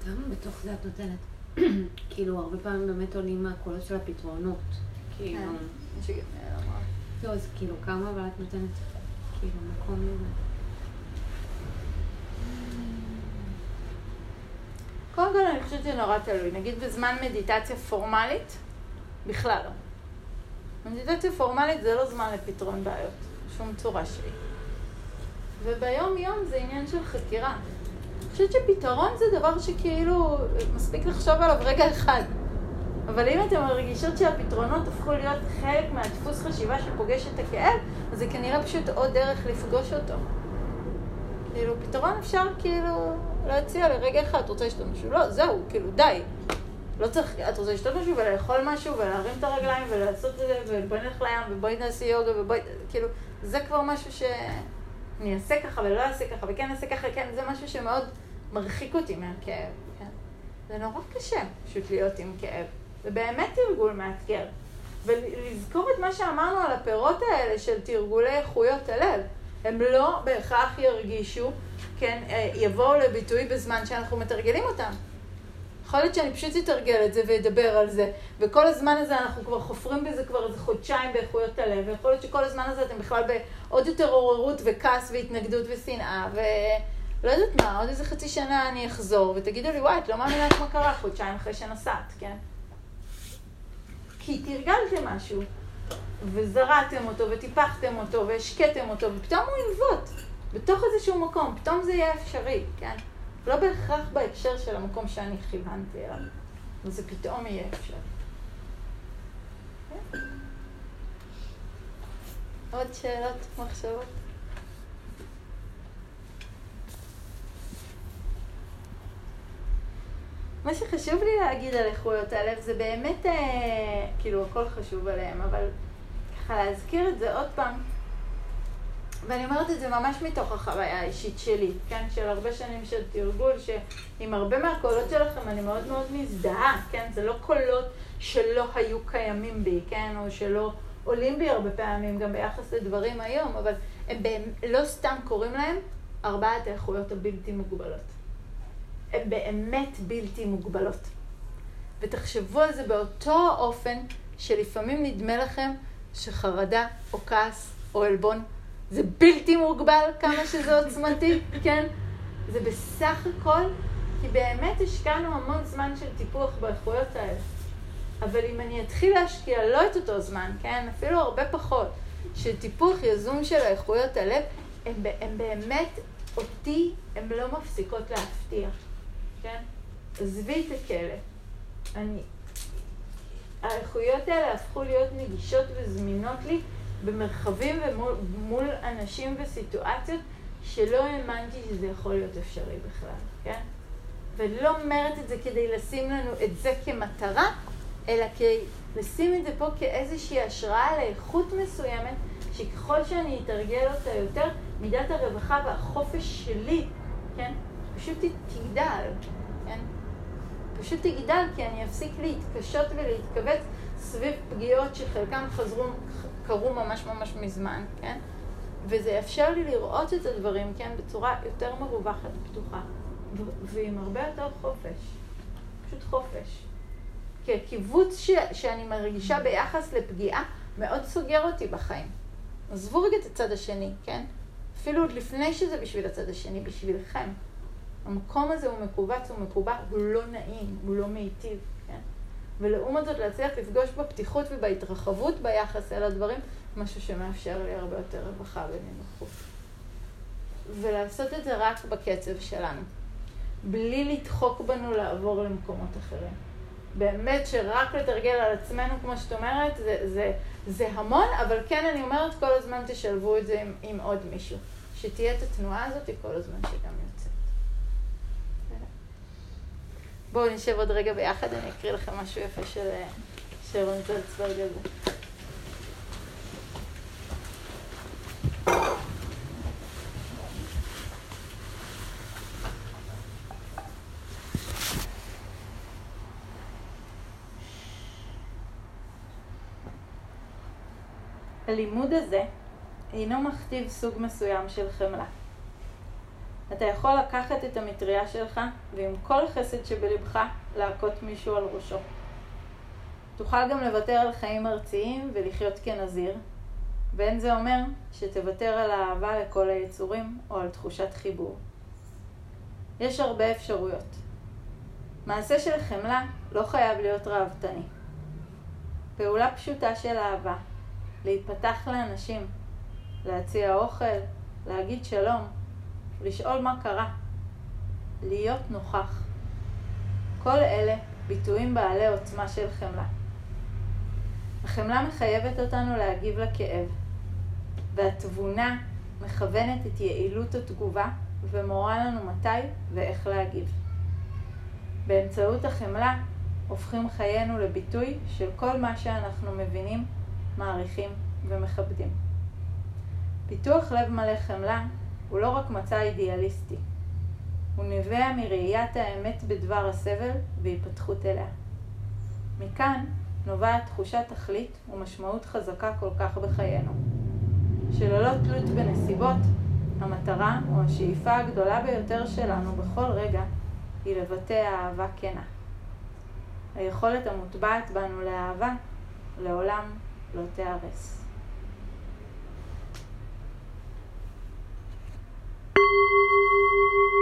וכמה בתוך זה את נותנת? כאילו, הרבה פעמים באמת עולים מהקולות של הפתרונות. כאילו... לא, אז כאילו, כמה אבל את נותנת, כאילו, מקום לזה? קודם כל אני חושבת שזה נורא תלוי. נגיד בזמן מדיטציה פורמלית, בכלל לא. מדיטציה פורמלית זה לא זמן לפתרון בעיות, בשום צורה שהיא. וביום יום זה עניין של חקירה. אני חושבת שפתרון זה דבר שכאילו מספיק לחשוב עליו רגע אחד. אבל אם אתם מרגישות שהפתרונות הפכו להיות חלק מהדפוס חשיבה שפוגש את הכאב, אז זה כנראה פשוט עוד דרך לפגוש אותו. כאילו, פתרון אפשר כאילו להציע לרגע אחד, את רוצה לשתות משהו? לא, זהו, כאילו, די. לא צריך, את רוצה לשתות משהו ולאכול משהו ולהרים את הרגליים ולעשות את זה ובואי נלך לים ובואי נעשה יוגה ובואי, כאילו, זה כבר משהו שאני אעשה ככה ולא אעשה ככה וכן אעשה ככה, כן, זה משהו שמאוד מרחיק אותי מהכאב, כן? זה נורא קשה פשוט להיות עם כאב. זה באמת תרגול מאתגר. ולזכור את מה שאמרנו על הפירות האלה של תרגולי איכויות הלב. הם לא בהכרח ירגישו, כן, אה, יבואו לביטוי בזמן שאנחנו מתרגלים אותם. יכול להיות שאני פשוט אתרגל את זה ואדבר על זה, וכל הזמן הזה אנחנו כבר חופרים בזה כבר איזה חודשיים באיכויות הלב, ויכול להיות שכל הזמן הזה אתם בכלל בעוד יותר עוררות וכעס והתנגדות ושנאה, ולא יודעת מה, עוד איזה חצי שנה אני אחזור, ותגידו לי, וואי, את לא מאמינה מה קרה חודשיים אחרי שנסעת, כן? כי תרגלתם משהו, וזרעתם אותו, וטיפחתם אותו, והשקיתם אותו, ופתאום הוא ינבוט, בתוך איזשהו מקום, פתאום זה יהיה אפשרי, כן? לא בהכרח בהקשר של המקום שאני כיוונתי אליו, וזה פתאום יהיה אפשרי. כן? עוד שאלות, מחשבות? מה שחשוב לי להגיד על איכויות הלב זה באמת, אה, כאילו הכל חשוב עליהם, אבל ככה להזכיר את זה עוד פעם, ואני אומרת את זה ממש מתוך החוויה האישית שלי, כן? של הרבה שנים של תרגול, שעם הרבה מהקולות שלכם אני מאוד מאוד מזדהה, כן? זה לא קולות שלא היו קיימים בי, כן? או שלא עולים בי הרבה פעמים, גם ביחס לדברים היום, אבל הם באמת, לא סתם קוראים להם ארבעת האיכויות הבלתי מוגבלות. הן באמת בלתי מוגבלות. ותחשבו על זה באותו אופן שלפעמים נדמה לכם שחרדה או כעס או עלבון זה בלתי מוגבל כמה שזה עוצמתי, כן? זה בסך הכל, כי באמת השקענו המון זמן של טיפוח באיכויות האלה. אבל אם אני אתחיל להשקיע לא את אותו זמן, כן? אפילו הרבה פחות, של טיפוח יזום של האיכויות הלב, הן באמת, אותי, הן לא מפסיקות להפתיע. כן? עזבי את הכלא. אני... האיכויות האלה הפכו להיות נגישות וזמינות לי במרחבים ומול אנשים וסיטואציות שלא האמנתי שזה יכול להיות אפשרי בכלל, כן? ולא אומרת את זה כדי לשים לנו את זה כמטרה, אלא כדי לשים את זה פה כאיזושהי השראה לאיכות מסוימת, שככל שאני אתרגל אותה יותר, מידת הרווחה והחופש שלי, כן? פשוט תגדל, כן? פשוט תגדל כי אני אפסיק להתקשות ולהתכווץ סביב פגיעות שחלקם חזרו, קרו ממש ממש מזמן, כן? וזה יאפשר לי לראות את הדברים, כן, בצורה יותר מרווחת ופתוחה, ועם הרבה יותר חופש. פשוט חופש. כי הקיבוץ ש- שאני מרגישה ביחס לפגיעה מאוד סוגר אותי בחיים. עזבו רגע את הצד השני, כן? אפילו עוד לפני שזה בשביל הצד השני, בשבילכם. המקום הזה הוא מכווץ, הוא מקובע, הוא לא נעים, הוא לא מיטיב? ולעומת זאת להצליח לפגוש בפתיחות ובהתרחבות ביחס אל הדברים, משהו שמאפשר לי הרבה יותר רווחה ונינוחות. ולעשות את זה רק בקצב שלנו, בלי לדחוק בנו לעבור למקומות אחרים. באמת שרק לתרגל על עצמנו, כמו שאת אומרת, זה, זה, זה המון, אבל כן, אני אומרת, כל הזמן תשלבו את זה עם, עם עוד מישהו. שתהיה את התנועה הזאת כל הזמן שגם יוצאת. בואו נשב עוד רגע ביחד, אני אקריא לכם משהו יפה של שרון זלצברג על זה. הלימוד הזה אינו מכתיב סוג מסוים של חמלה. אתה יכול לקחת את המטריה שלך ועם כל החסד שבלבך להכות מישהו על ראשו. תוכל גם לוותר על חיים ארציים ולחיות כנזיר, ואין זה אומר שתוותר על האהבה לכל היצורים או על תחושת חיבור. יש הרבה אפשרויות. מעשה של חמלה לא חייב להיות ראוותני. פעולה פשוטה של אהבה, להיפתח לאנשים, להציע אוכל, להגיד שלום, לשאול מה קרה, להיות נוכח. כל אלה ביטויים בעלי עוצמה של חמלה. החמלה מחייבת אותנו להגיב לכאב, והתבונה מכוונת את יעילות התגובה ומורה לנו מתי ואיך להגיב. באמצעות החמלה הופכים חיינו לביטוי של כל מה שאנחנו מבינים, מעריכים ומכבדים. פיתוח לב מלא חמלה הוא לא רק מצע אידיאליסטי, הוא נובע מראיית האמת בדבר הסבל והיפתחות אליה. מכאן נובעת תחושת תכלית ומשמעות חזקה כל כך בחיינו, שללא תלות בנסיבות, המטרה או השאיפה הגדולה ביותר שלנו בכל רגע היא לבטא אהבה כנה. היכולת המוטבעת בנו לאהבה לעולם לא תיהרס. Thank you.